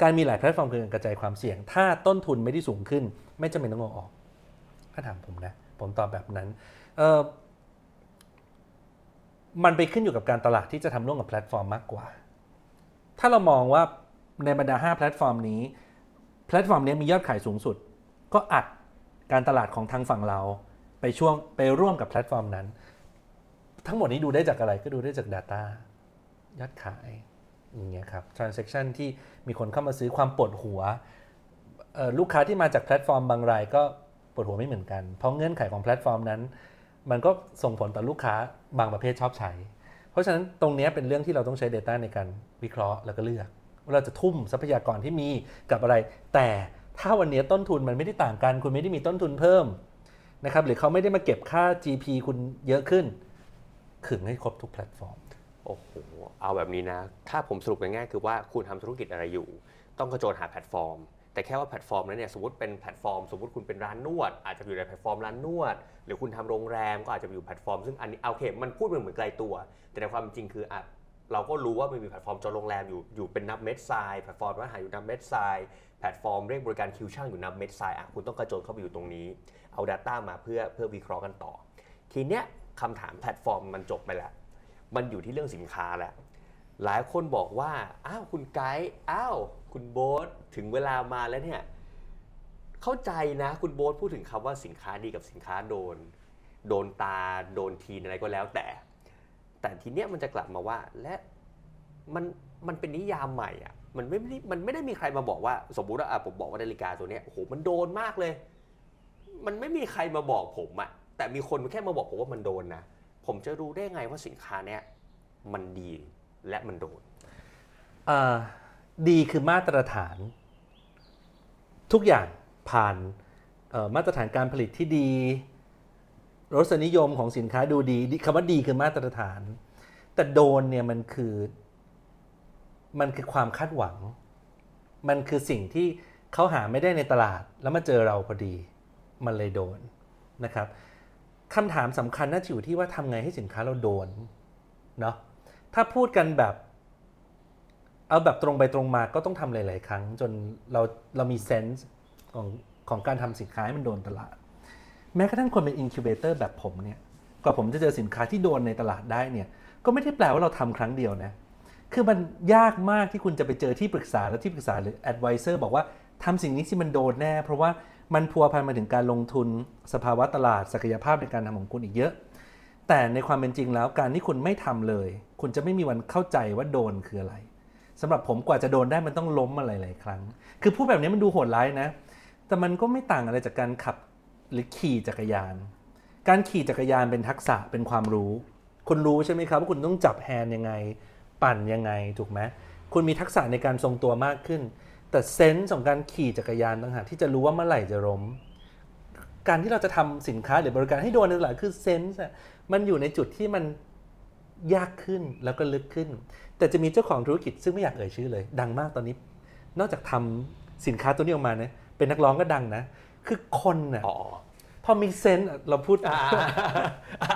การมีหลายแพลตฟอร์มคือการกระจายความเสี่ยง ถ้าต้นทุนไม่ได้สูงขึ้น ไม่จำเป็นต้องเอาออก ถ้าถามผมนะ ผมตอบแบบนั้นเออ มันไปขึ้นอยู่กับการตลาดที่จะทำร่วมกับแพลตฟอร์มมากกว่า ถ้าเรามองว่าในบรรดา 5 แพลตฟอร์มนี้ แพลตฟอร์มนี้มียอดขายสูงสุด ก็อัดการตลาดของทางฝั่งเรา ไปช่วงไปร่วมกับแพลตฟอร์มนั้น ทั้งหมดนี้ดูได้จากอะไรก็ดูได้จาก Data ยอดขายอย่างเงี้ยครับ transaction ที่มีคนเข้ามาซื้อความปวดหัว ลูกค้าที่มาจากแพลตฟอร์มบางรายก็ปวดหัวไม่เหมือนกัน เพราะเงื่อนไขของแพลตฟอร์มนั้น มันก็ส่งผลต่อลูกค้าบางประเภทชอบใช้ เพราะฉะนั้นตรงนี้เป็นเรื่องที่เราต้องใช้ Data ในการวิเคราะห์แล้วก็เลือก ว่าเราจะทุ่มทรัพยากรที่มีกับอะไร แต่ถ้าวันนี้ต้นทุนมันไม่ได้ต่างกัน คุณไม่ได้มีต้นทุนเพิ่มนะครับหรือเขาไม่ได้มาเก็บค่า GP คุณเยอะขึ้นขึ้นให้ครบทุกแพลตฟอร์มโอ้โหเอาแบบนี้นะ ถ้าผมสรุปง่ายๆคือว่าคุณทำธุรกิจอะไรอยู่ ต้องกระโจนหาแพลตฟอร์ม แต่แค่ว่าแพลตฟอร์มนั้นเนี่ยสมมติเป็นแพลตฟอร์ม สมมติคุณเป็นร้านนวด อาจจะอยู่ในแพลตฟอร์มร้านนวด หรือคุณทำโรงแรมก็อาจจะอยู่แพลตฟอร์มซึ่งอันนี้โอเคมันพูดเหมือนเหมือนไกลตัว แต่ในความจริงคืออะเราก็รู้ว่ามันมีแพลตฟอร์มจองโรงแรมอยู่อยู่เป็นนับเม็ดทรายแพลตฟอร์มร้านอาหารอยู่นับเม็ดทรายแพลตฟอร์มเรียกบริการคิวช่างอยู่นับเม็ดทรายอะคุณต้องกระโจนเข้าไปอยู่ตรงนี้ เอา Data มาเพื่อเพื่อวิเคราะห์กันต่อ ทีเนี้ยคำถามแพลตฟอร์มมันจบไปแล้ว มันอยู่ที่เรื่องสินค้าแหละหลายคนบอกว่าอ้าวคุณไกด์อ้าวคุณโบ๊ท ถึงเวลามาแล้วเนี่ยเข้าใจนะคุณโบ๊ทพูดถึงคำว่าสินค้าดีกับสินค้าโดน โดนตาโดนทีนอะไรก็แล้วแต่ แต่ทีเนี้ยมันจะกลับมาว่าและมันมันเป็นนิยามใหม่อะมันไม่ได้มันไม่ได้มีใครมาบอกว่า สมมุติว่าผมบอกว่านาฬิกาตัวเนี้ยโอ้โหมันโดนมากเลย มันไม่มีใครมาบอกผมอะแต่มีคนแค่มาบอกผมว่ามันโดนนะผมจะรู้ได้ไงว่าสินค้าเนี้ยมันดีและมันโดนดีคือมาตรฐาน ทุกอย่างผ่านมาตรฐานการผลิตที่ดี รสนิยมของสินค้าดูดีดีคำว่าดีคือมาตรฐาน แต่โดนเนี่ยมันคือมันคือความคาดหวัง มันคือสิ่งที่เขาหาไม่ได้ในตลาด แล้วมาเจอเราพอดี มันเลยโดนนะครับคำถามสำคัญน่าจะอยู่ที่ว่าทำไงให้สินค้าเราโดนเนาะถ้าพูดกันแบบ เอาแบบตรงไปตรงมาก็ต้องทำหลาย ๆ ครั้ง จนเราเรามีเซนส์ของของการทำสินค้าให้มันโดนตลาด แม้กระทั่งคนเป็น incubator แบบผมเนี่ยกว่าผมจะเจอสินค้าที่โดนในตลาดได้เนี่ยก็ไม่ได้แปลว่าเราทำครั้งเดียวนะคือมันยากมากที่คุณจะไปเจอที่ปรึกษาแล้วที่ปรึกษาหรือ advisor บอกว่าทำสิ่งนี้ที่มันโดนแน่ เพราะว่ามันพัวพันมาถึงการลงทุนสภาวะตลาดศักยภาพในการทำของคุณอีกเยอะ แต่ในความเป็นจริงแล้วการที่คุณไม่ทำเลย คุณจะไม่มีวันเข้าใจว่าโดนคืออะไร สำหรับผมกว่าจะโดนได้มันต้องล้มมาหลายๆครั้ง คือพูดแบบนี้มันดูโหดร้ายนะ แต่มันก็ไม่ต่างอะไรจากการขับหรือขี่จักรยาน การขี่จักรยานเป็นทักษะเป็นความรู้ คุณรู้ใช่ไหมครับว่าคุณต้องจับแฮนด์ยังไง ปั่นยังไงถูกไหมคุณมีทักษะในการทรงตัวมากขึ้น แต่เซนส์ของการขี่จักรยานต่างหากที่จะรู้ว่าเมื่อไหร่จะล้มการที่เราจะทำสินค้าหรือบริการให้โดนในตลาดคือเซนส์มันอยู่ในจุดที่มัน ยากขึ้นแล้วก็ลึกขึ้น แต่จะมีเจ้าของธุรกิจซึ่งไม่อยากเอ่ยชื่อเลย ดังมากตอนนี้ นอกจากทำสินค้าตัวนี้ออกมานะเป็นนักร้องก็ดังนะ คือคนน่ะอ๋อพอมีเซนส์อะเราพูดอ่า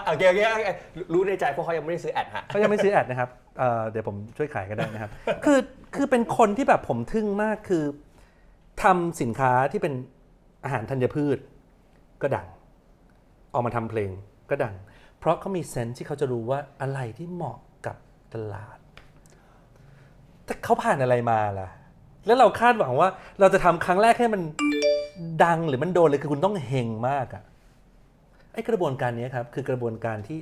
โอเคโอเคโอเครู้ในใจเพราะเขายังไม่ได้ซื้อแอดฮะเขายังไม่ซื้อแอดนะครับเอ่อเดี๋ยวผมช่วยขายก็ได้นะครับ คือคือเป็นคนที่แบบผมทึ่งมากคือทำสินค้าที่เป็นอาหารธัญพืช ก็ดัง ออกมาทำเพลงก็ดัง เพราะเขามีเซนส์ที่เขาจะรู้ว่าอะไรที่เหมาะกับตลาด แต่เขาผ่านอะไรมาล่ะ แล้วเราคาดหวังว่าเราจะทำครั้งแรกให้มันดังหรือมันโดนเลยคือคุณต้องเฮงมากอะไอ้กระบวนการนี้ครับคือกระบวนการที่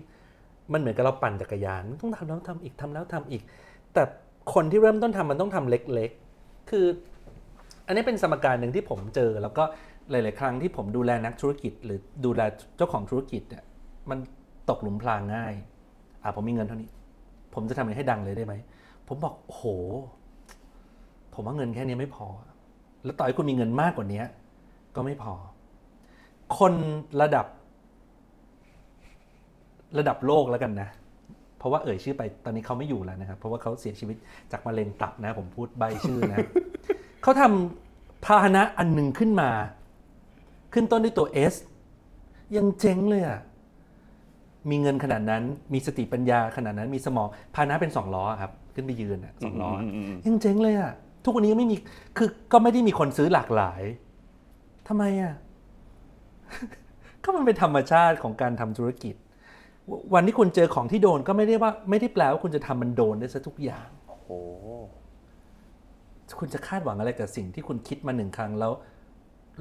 มันเหมือนกับเราปั่นจักรยานต้องทำแล้วทำอีกทำแล้วทำอีก แต่คนที่เริ่มต้นทำมันต้องทำเล็กๆ คือ อันนี้เป็นสมการหนึ่งที่ผมเจอ แล้วก็หลาย ๆ ครั้งที่ผมดูแลนักธุรกิจ หรือดูแลเจ้าของธุรกิจเนี่ยมัน ตกหลุมพรางง่าย อ่าผมมีเงินเท่านี้ ผมจะทำยังไงให้ดังเลยได้ไหม ผมบอกโอ้โห ผมว่าเงินแค่นี้ไม่พอ แล้วต่อให้คุณมีเงินมากกว่านี้ก็ไม่พอ คนระดับ ระดับโลกแล้วกันนะ เพราะว่าเอ่ยชื่อไปตอนนี้เขาไม่อยู่แล้วนะครับ เพราะว่าเขาเสียชีวิตจากมะเร็งตับนะ ผมพูดใบชื่อนะ เขาทำพาหนะอันหนึ่งขึ้นมา ขึ้นต้นด้วยตัว S ยังเจ๊งเลยอะ มีเงินขนาดนั้น มีสติปัญญาขนาดนั้น มีสมองพาหนะเป็นสองล้อครับ ขึ้นไปยืนอะสองล้ออะยังเจ๊งเลยอะทุกวันนี้ไม่มี คือก็ไม่ได้มีคนซื้อหลากหลายทำไมอะก็มันเป็นธรรมชาติของการทำธุรกิจ วันที่คุณเจอของที่โดนก็ไม่ได้ว่าไม่ได้แปลว่าคุณจะทำมันโดนได้ซะทุกอย่าง โอ้โห คุณจะคาดหวังอะไรกับสิ่งที่คุณคิดมาหนึ่งครั้งแล้ว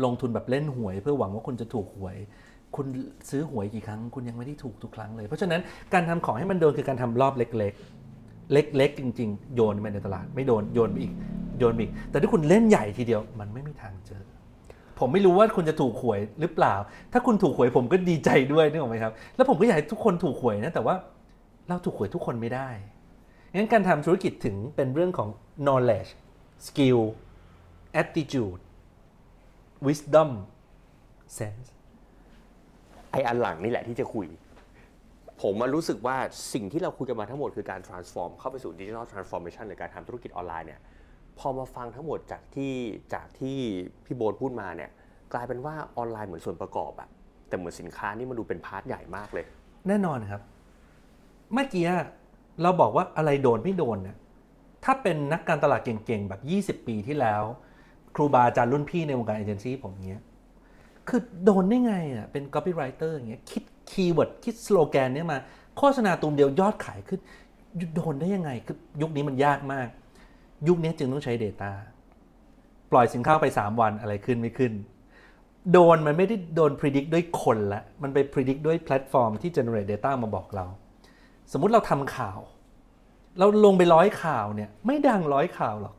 ลงทุนแบบเล่นหวย เพื่อหวังว่าคุณจะถูกหวย คุณซื้อหวยกี่ครั้ง คุณยังไม่ได้ถูกทุกครั้งเลย เพราะฉะนั้นการทำของให้มันโดนคือการทำรอบเล็ก ๆ เล็ก ๆ จริง ๆ โยนไปในตลาด ไม่โดนโยนไปอีกโยนไปอีก แต่ถ้าคุณเล่นใหญ่ทีเดียวมันไม่มีทางเจอ ผมไม่รู้ว่าคุณจะถูกหวยหรือเปล่า ถ้าคุณถูกหวยผมก็ดีใจด้วยนึกออกไหมครับ แล้วผมก็อยากให้ทุกคนถูกหวยนะแต่ว่าเราถูกหวยทุกคนไม่ได้งั้นการทำธุรกิจถึงเป็นเรื่องของ knowledge skill attitude wisdom sense ไออันหลังนี่แหละที่จะคุย ผมมารู้สึกว่าสิ่งที่เราคุยกันมาทั้งหมดคือการ transform เข้าไปสู่ digital transformation หรือการทำธุรกิจออนไลน์เนี่ยพอมาฟังทั้งหมดจากที่จากที่พี่โบ๊ทพูดมาเนี่ยกลายเป็นว่าออนไลน์เหมือนส่วนประกอบอะแต่เหมือนสินค้านี่มันดูเป็น part ใหญ่มากเลย แน่นอนครับ เมื่อกี้เราบอกว่าอะไรโดนไม่โดนเนี่ยถ้าเป็นนักการตลาดเก่งๆ แบบ 20 ปีที่แล้ว ครูบาอาจารย์รุ่นพี่ในวงการเอเจนซี่ผมเนี้ย คือโดนได้ไงอะเป็น copywriter อย่างเงี้ยคิด keyword คิดสโลแกนเนี้ยมา โฆษณาตูมเดียวยอดขายขึ้นโดนได้ยังไงคือยุคนี้มันยากมาก ยุคนี้จึงต้องใช้ Data ปล่อยสินค้าไป 3 วันอะไรขึ้นไม่ขึ้น โดนมันไม่ได้โดน predict ด้วยคนละมันไป predict ด้วยแพลตฟอร์มที่ generate data มาบอกเรา สมมุติเราทำข่าว เราลงไปร้อยข่าวเนี่ยไม่ดังร้อยข่าวหรอก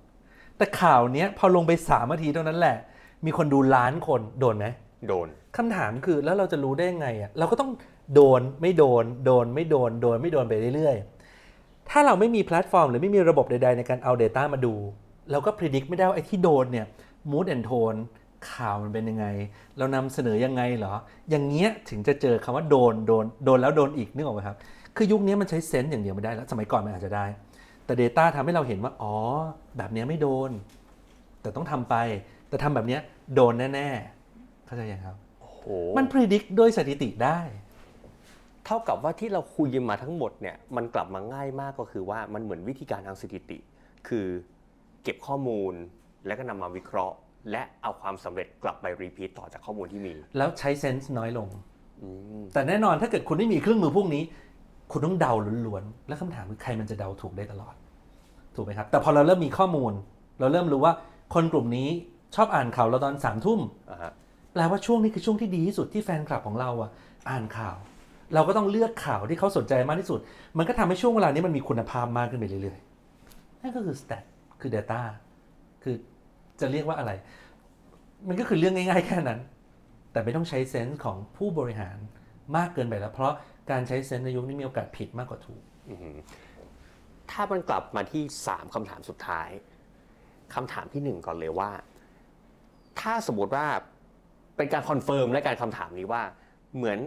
แต่ข่าวเนี้ยพอลงไปสามนาทีเท่านั้นแหละ มีคนดูล้านคนโดนไหม โดนคำถามคือแล้วเราจะรู้ได้ไงอะเราก็ต้องโดนไม่โดน โดนไม่โดน โดนไม่โดนไปเรื่อยๆ ถ้าเราไม่มีแพลตฟอร์ม หรือไม่มีระบบใด ๆ ในการเอา Data มาดู เราก็พิจิตรไม่ได้ว่าไอ้ที่โดนเนี่ย mood and tone ข่าวมันเป็นยังไง เรานำเสนอยังไงเหรอ อย่างเงี้ยถึงจะเจอคำว่าโดนโดนโดนแล้วโดนอีกนึกออกไหมครับ คือยุคนี้มันใช้เซนส์อย่างเดียวไม่ได้แล้ว สมัยก่อนมันอาจจะได้ แต่ Data ทำให้เราเห็นว่าอ๋อ แบบเนี้ยไม่โดน แต่ต้องทำไป แต่ทำแบบเนี้ยโดนแน่ ๆ เข้าใจยังครับโอ้โหมันพิจิตรด้วยสถิติได้ เท่ากับว่าที่เราคุยกันมาทั้งหมดเนี่ยมันกลับมาง่ายมากก็คือว่ามันเหมือนวิธีการทางสถิติ คือเก็บข้อมูลแล้วก็นำมาวิเคราะห์ และเอาความสำเร็จกลับไปรีพีทต่อจากข้อมูลที่มี แล้วใช้เซนส์น้อยลงอืมแต่แน่นอนถ้าเกิดคุณไม่มีเครื่องมือพวกนี้ คุณต้องเดาล้วนๆ แล้วคำถามคือใครมันจะเดาถูกได้ตลอด ถูกไหมครับ แต่พอเราเริ่มมีข้อมูล เราเริ่มรู้ว่าคนกลุ่มนี้ชอบอ่านข่าวเราตอนสามทุ่มอ่าฮะ แปลว่าช่วงนี้คือช่วงที่ดีที่สุดที่แฟนคลับของเราอะ อ่านข่าว เราก็ต้องเลือกข่าวที่เขาสนใจมากที่สุด มันก็ทำให้ช่วงเวลานี้มันมีคุณภาพมากขึ้นไปเรื่อยๆนั่นก็คือ stat คือ data คือจะเรียกว่าอะไร มันก็คือเรื่องง่ายๆแค่นั้น แต่ไม่ต้องใช้เซนส์ของผู้บริหารมากเกินไปแล้ว เพราะการใช้เซนส์ในยุคนี้มีโอกาสผิดมากกว่าถูกถ้ามันกลับมาที่ 3คำถามสุดท้ายคำถามที่หนึ่งก่อนเลยว่า ถ้าสมมติว่า เป็นการคอนเฟิร์มและการคำถามนี้ว่าเหมือน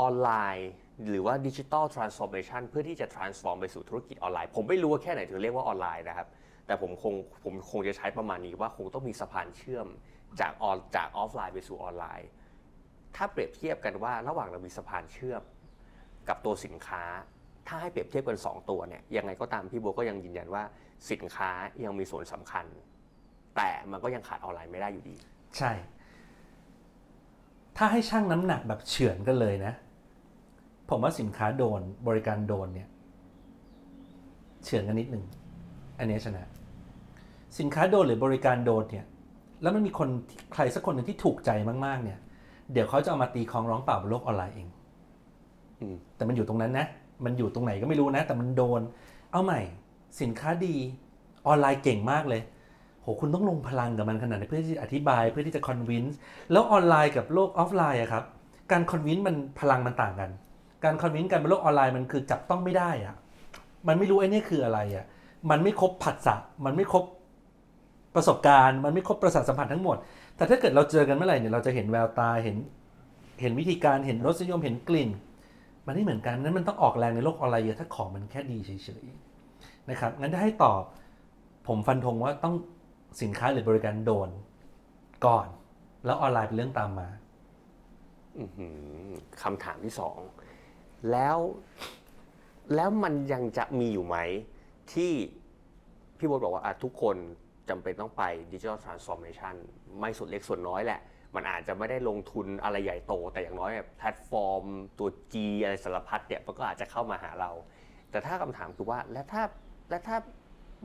ออนไลน์ หรือว่าดิจิ t a ลทรานส์ฟอร์เมชันเพื่อที่จะ transform ไปสู่ธุรกิจออนไลน์ ผมไม่รู้ว่าแค่ไหนถึงเรียกว่าออนไลน์นะครับ แต่ผมคงผมคงจะใช้ประมาณนี้ว่าคงต้องมีสะพานเชื่อมจากออนจากออฟไลน์ไปสู่ออนไลน์ ถ้าเปรียบเทียบกันว่าระหว่างเรามีสะพานเชื่อมกับตัวสินค้า ถ้าให้เปรียบเทียบกัน 2 ตัวเนี่ยยังไงก็ตามพี่โบก็ยังยืนยันว่าสินค้ายังมีส่วนสำคัญ แต่มันก็ยังขาดออนไลน์ไม่ได้อยู่ดี ใช่ ถ้าให้ช่างน้ำหนักแบบเฉือนกันเลยนะ ผมว่าสินค้าโดนบริการโดนเนี่ยเฉือนกันนิดหนึ่งอันนี้ชนะ สินค้าโดนหรือบริการโดนเนี่ยแล้วมันมีคนใครสักคนหนึ่งที่ถูกใจมากๆ เนี่ย เดี๋ยวเขาจะเอามาตีฆ้องร้องป่าวบนโลกออนไลน์เองอืมแต่มันอยู่ตรงนั้นนะ มันอยู่ตรงไหนก็ไม่รู้นะ แต่มันโดน เอาใหม่ สินค้าดีออนไลน์เก่งมากเลยโหคุณต้องลงพลังกับมันขนาดไหนเพื่อที่จะอธิบายเพื่อที่จะ convince แล้วออนไลน์กับโลกออฟไลน์อะครับการ convince มันพลังมันต่างกัน การ convince กันบนโลกออนไลน์มันคือจับต้องไม่ได้อะมันไม่รู้ไอ้นี่คืออะไรอะมันไม่ครบผัสสะมันไม่ครบประสบการณ์ มันไม่ครบประสาทสัมผัสทั้งหมด แต่ถ้าเกิดเราเจอกันเมื่อไหร่เนี่ยเราจะเห็นแววตาเห็น เห็นวิธีการเห็นรสนิยมเห็นกลิ่น มันไม่เหมือนกันนั้นมันต้องออกแรงในโลกออนไลน์เยอะถ้าของมันแค่ดีเฉยๆนะครับงั้นถ้าให้ตอบผมฟันธงว่าต้อง สินค้าหรือบริการโดนก่อน แล้วออนไลน์เป็นเรื่องตามมาคำถามที่สอง แล้วแล้วมันยังจะมีอยู่ไหม ที่พี่โบ๊ทบอกว่าทุกคนจำเป็นต้องไป digital transformation ไม่ส่วนเล็กส่วนน้อยแหละ มันอาจจะไม่ได้ลงทุนอะไรใหญ่โต แต่อย่างน้อยแพลตฟอร์ม ตัว G อะไรสารพัดเนี่ยมันก็อาจจะเข้ามาหาเรา แต่ถ้าคำถามคือว่า และถ้าและถ้า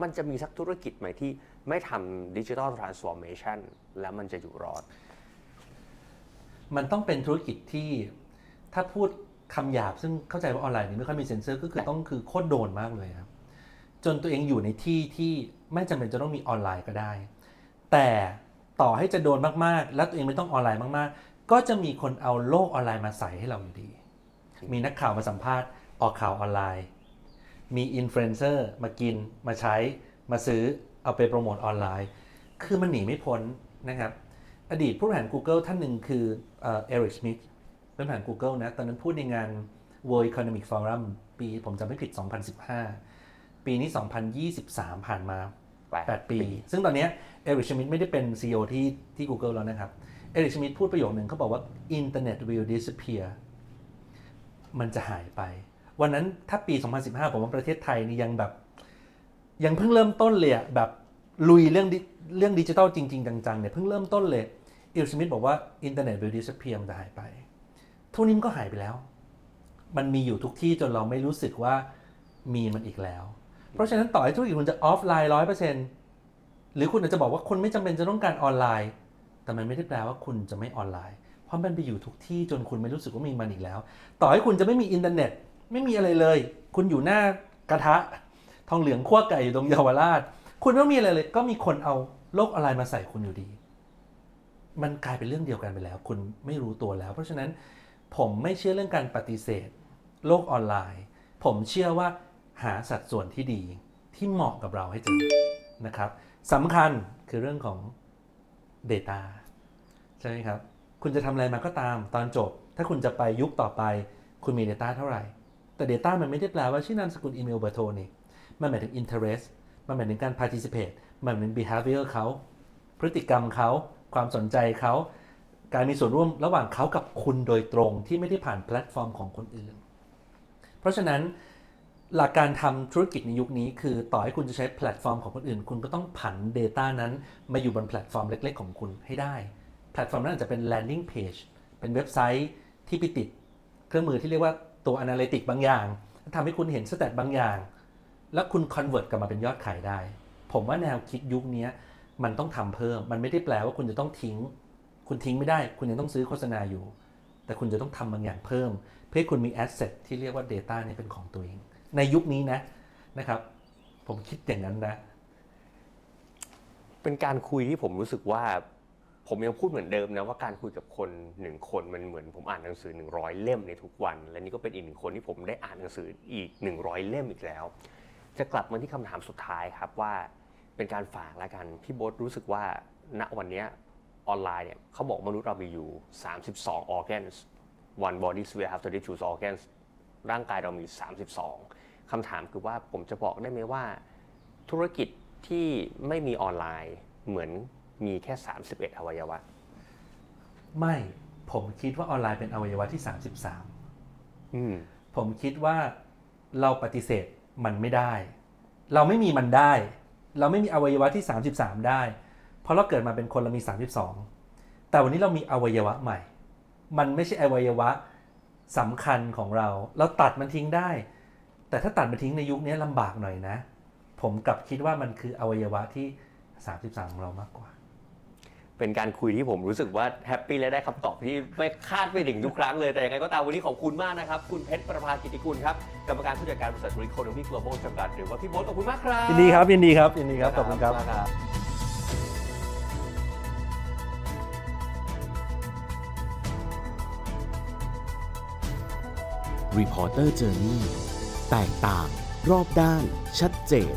มันจะมีสักธุรกิจไหมที่ ไม่ทำ digital transformation แล้วมันจะอยู่รอด มันต้องเป็นธุรกิจที่ถ้าพูดคำหยาบ ซึ่งเข้าใจว่าออนไลน์นี่ไม่ค่อยมีเซ็นเซอร์ก็คือต้องคือโคตรโดนมากเลยครับ จนตัวเองอยู่ในที่ที่ไม่จำเป็นจะต้องมีออนไลน์ก็ได้ แต่ต่อให้จะโดนมากๆ แล้วตัวเองไม่ต้องออนไลน์มากๆ ก็จะมีคนเอาโลกออนไลน์มาใส่ให้เราอยู่ดี มีนักข่าวมาสัมภาษณ์ออกข่าวออนไลน์ มีอินฟลูเอนเซอร์มากินมาใช้มาซื้อ เอาไปโปรโมทออนไลน์ คือมันหนีไม่พ้นนะครับ อดีตผู้บริหาร Google ท่านหนึ่งคือเอริกสมิธเป็นผู้บริหาร Google นะ ตอนนั้นพูดในงาน World Economic Forum ปีผมจำไม่ผิด 2015 ปีนี้ 2023 ผ่านมา 8 ปี ซึ่งตอนนี้เอริกชมิดไม่ได้เป็น CEO ที่ที่ Google แล้วนะครับ เอริกชมิดพูดประโยคหนึ่งเขาบอกว่า Internet will disappear มันจะหายไป วันนั้นถ้าปี 2015 ผมว่าประเทศไทยนี่ยังแบบ ยังเพิ่งเริ่มต้นเลยอะแบบลุยเรื่องเรื่องดิจิทัลจริง ๆ จังๆเนี่ยเพิ่งเริ่มต้นเลย Eric Schmidt บอกว่า Internet will disappear มันจะหายไปทุกวันนี้มันก็หายไปแล้ว มันมีอยู่ทุกที่จนเราไม่รู้สึกว่ามีมันอีกแล้ว เพราะฉะนั้นต่อให้ธุรกิจคุณจะออฟไลน์ร้อยเปอร์เซ็นต์หรือคุณอาจจะบอกว่าคนไม่จำเป็นจะต้องการออนไลน์ แต่มันไม่ได้แปลว่าคุณจะไม่ออนไลน์ เพราะมันไปอยู่ทุกที่จนคุณไม่รู้สึกว่ามีมันอีกแล้ว ต่อให้คุณจะไม่มีอินเทอร์เน็ต ไม่มีอะไรเลย คุณอยู่หน้ากระทะ องเหลืองขั้วไก่อยู่ตรงเยาวราช คุณไม่ต้องมีอะไรเลย ก็มีคนเอาโลกออนไลน์มาใส่คุณอยู่ดี มันกลายเป็นเรื่องเดียวกันไปแล้ว คุณไม่รู้ตัวแล้ว เพราะฉะนั้นผมไม่เชื่อเรื่องการปฏิเสธ โลกออนไลน์ ผมเชื่อว่าหาสัดส่วนที่ดีที่เหมาะกับเราให้เจอนะครับสำคัญคือเรื่องของ Data ใช่ไหมครับ คุณจะทำอะไรมาก็ตามตอนจบ ถ้าคุณจะไปยุคต่อไป คุณมี Data เท่าไหร่ แต่ Data มันไม่ได้แปลว่าชื่อนามสกุลอีเมลเบอร์โทรนี่ มันหมายถึง interest มันหมายถึงการ participate มันหมายถึง behavior เขา พฤติกรรมเขา ความสนใจเขา การมีส่วนร่วมระหว่างเขากับคุณโดยตรงที่ไม่ได้ผ่านแพลตฟอร์มของคนอื่น เพราะฉะนั้นหลักการทำธุรกิจในยุคนี้ คือต่อให้คุณจะใช้แพลตฟอร์มของคนอื่น คุณก็ต้องผัน Data นั้นมาอยู่บนแพลตฟอร์มเล็ก ๆ ของคุณให้ได้ แพลตฟอร์มนั้นอาจจะเป็น landing page เป็นเว็บไซต์ที่ไปติด เครื่องมือที่เรียกว่าตัว analytic บางอย่างทำให้คุณเห็น stat บางอย่าง แล้วคุณ convert กลับมาเป็นยอดขายได้ ผมว่าแนวคิดยุคนี้มันต้องทำเพิ่ม มันไม่ได้แปลว่าคุณจะต้องทิ้ง คุณทิ้งไม่ได้ คุณยังต้องซื้อโฆษณาอยู่ แต่คุณจะต้องทำบางอย่างเพิ่ม เพื่อคุณมี asset ที่เรียกว่า data เนี่ยเป็นของตัวเอง ในยุคนี้นะนะครับ ผมคิดอย่างนั้นนะ เป็นการคุยที่ผมรู้สึกว่า ผมยังพูดเหมือนเดิมนะว่าการคุยกับคนหนึ่งคนมันเหมือนผมอ่านหนังสือ 100 เล่มในทุกวัน และนี่ก็เป็นอีกหนึ่งคนที่ผมได้อ่านหนังสืออีก 100 เล่มอีกแล้ว จะกลับมาที่คำถามสุดท้ายครับว่าเป็นการฝากแล้วกัน พี่โบ๊ทรู้สึกว่าณวันนี้ออนไลน์เนี่ยเขาบอกมนุษย์เรามีอยู่ 32 organs one body sphere have 32 organs ร่างกายเรามี 32คำถามคือว่าผมจะบอกได้ไหมว่า ธุรกิจที่ไม่มีออนไลน์เหมือนมีแค่ 31 อวัยวะ ไม่ผมคิดว่าออนไลน์เป็นอวัยวะที่อืม33ผมคิดว่าเราปฏิเสธ มันไม่ได้ เราไม่มีมันได้ เราไม่มีอวัยวะที่ 33 ได้ เพราะเราเกิดมาเป็นคนเรามี 32 แต่วันนี้เรามีอวัยวะใหม่ มันไม่ใช่อวัยวะสำคัญของเรา เราตัดมันทิ้งได้ แต่ถ้าตัดมันทิ้งในยุคนี้ลำบากหน่อยนะ ผมกลับคิดว่ามันคืออวัยวะที่ 33ของเรามากกว่า เป็นการคุยที่ผมรู้สึกว่าแฮปปี้และได้คำตอบที่ไม่คาดไม่ถึงทุกครั้งเลย แต่ยังไงก็ตามวันนี้ขอบคุณมากนะครับ คุณเพชรประภากิติกุลครับ กรรมการผู้จัดการบริษัทบริโคโนมิกโลบอลจำกัดหรือว่าพี่โบ๊ทขอบคุณมากครับยินดีครับยินดีครับยินดีครับขอบคุณครับครับ Reporter Journey แตกต่าง รอบด้าน ชัดเจน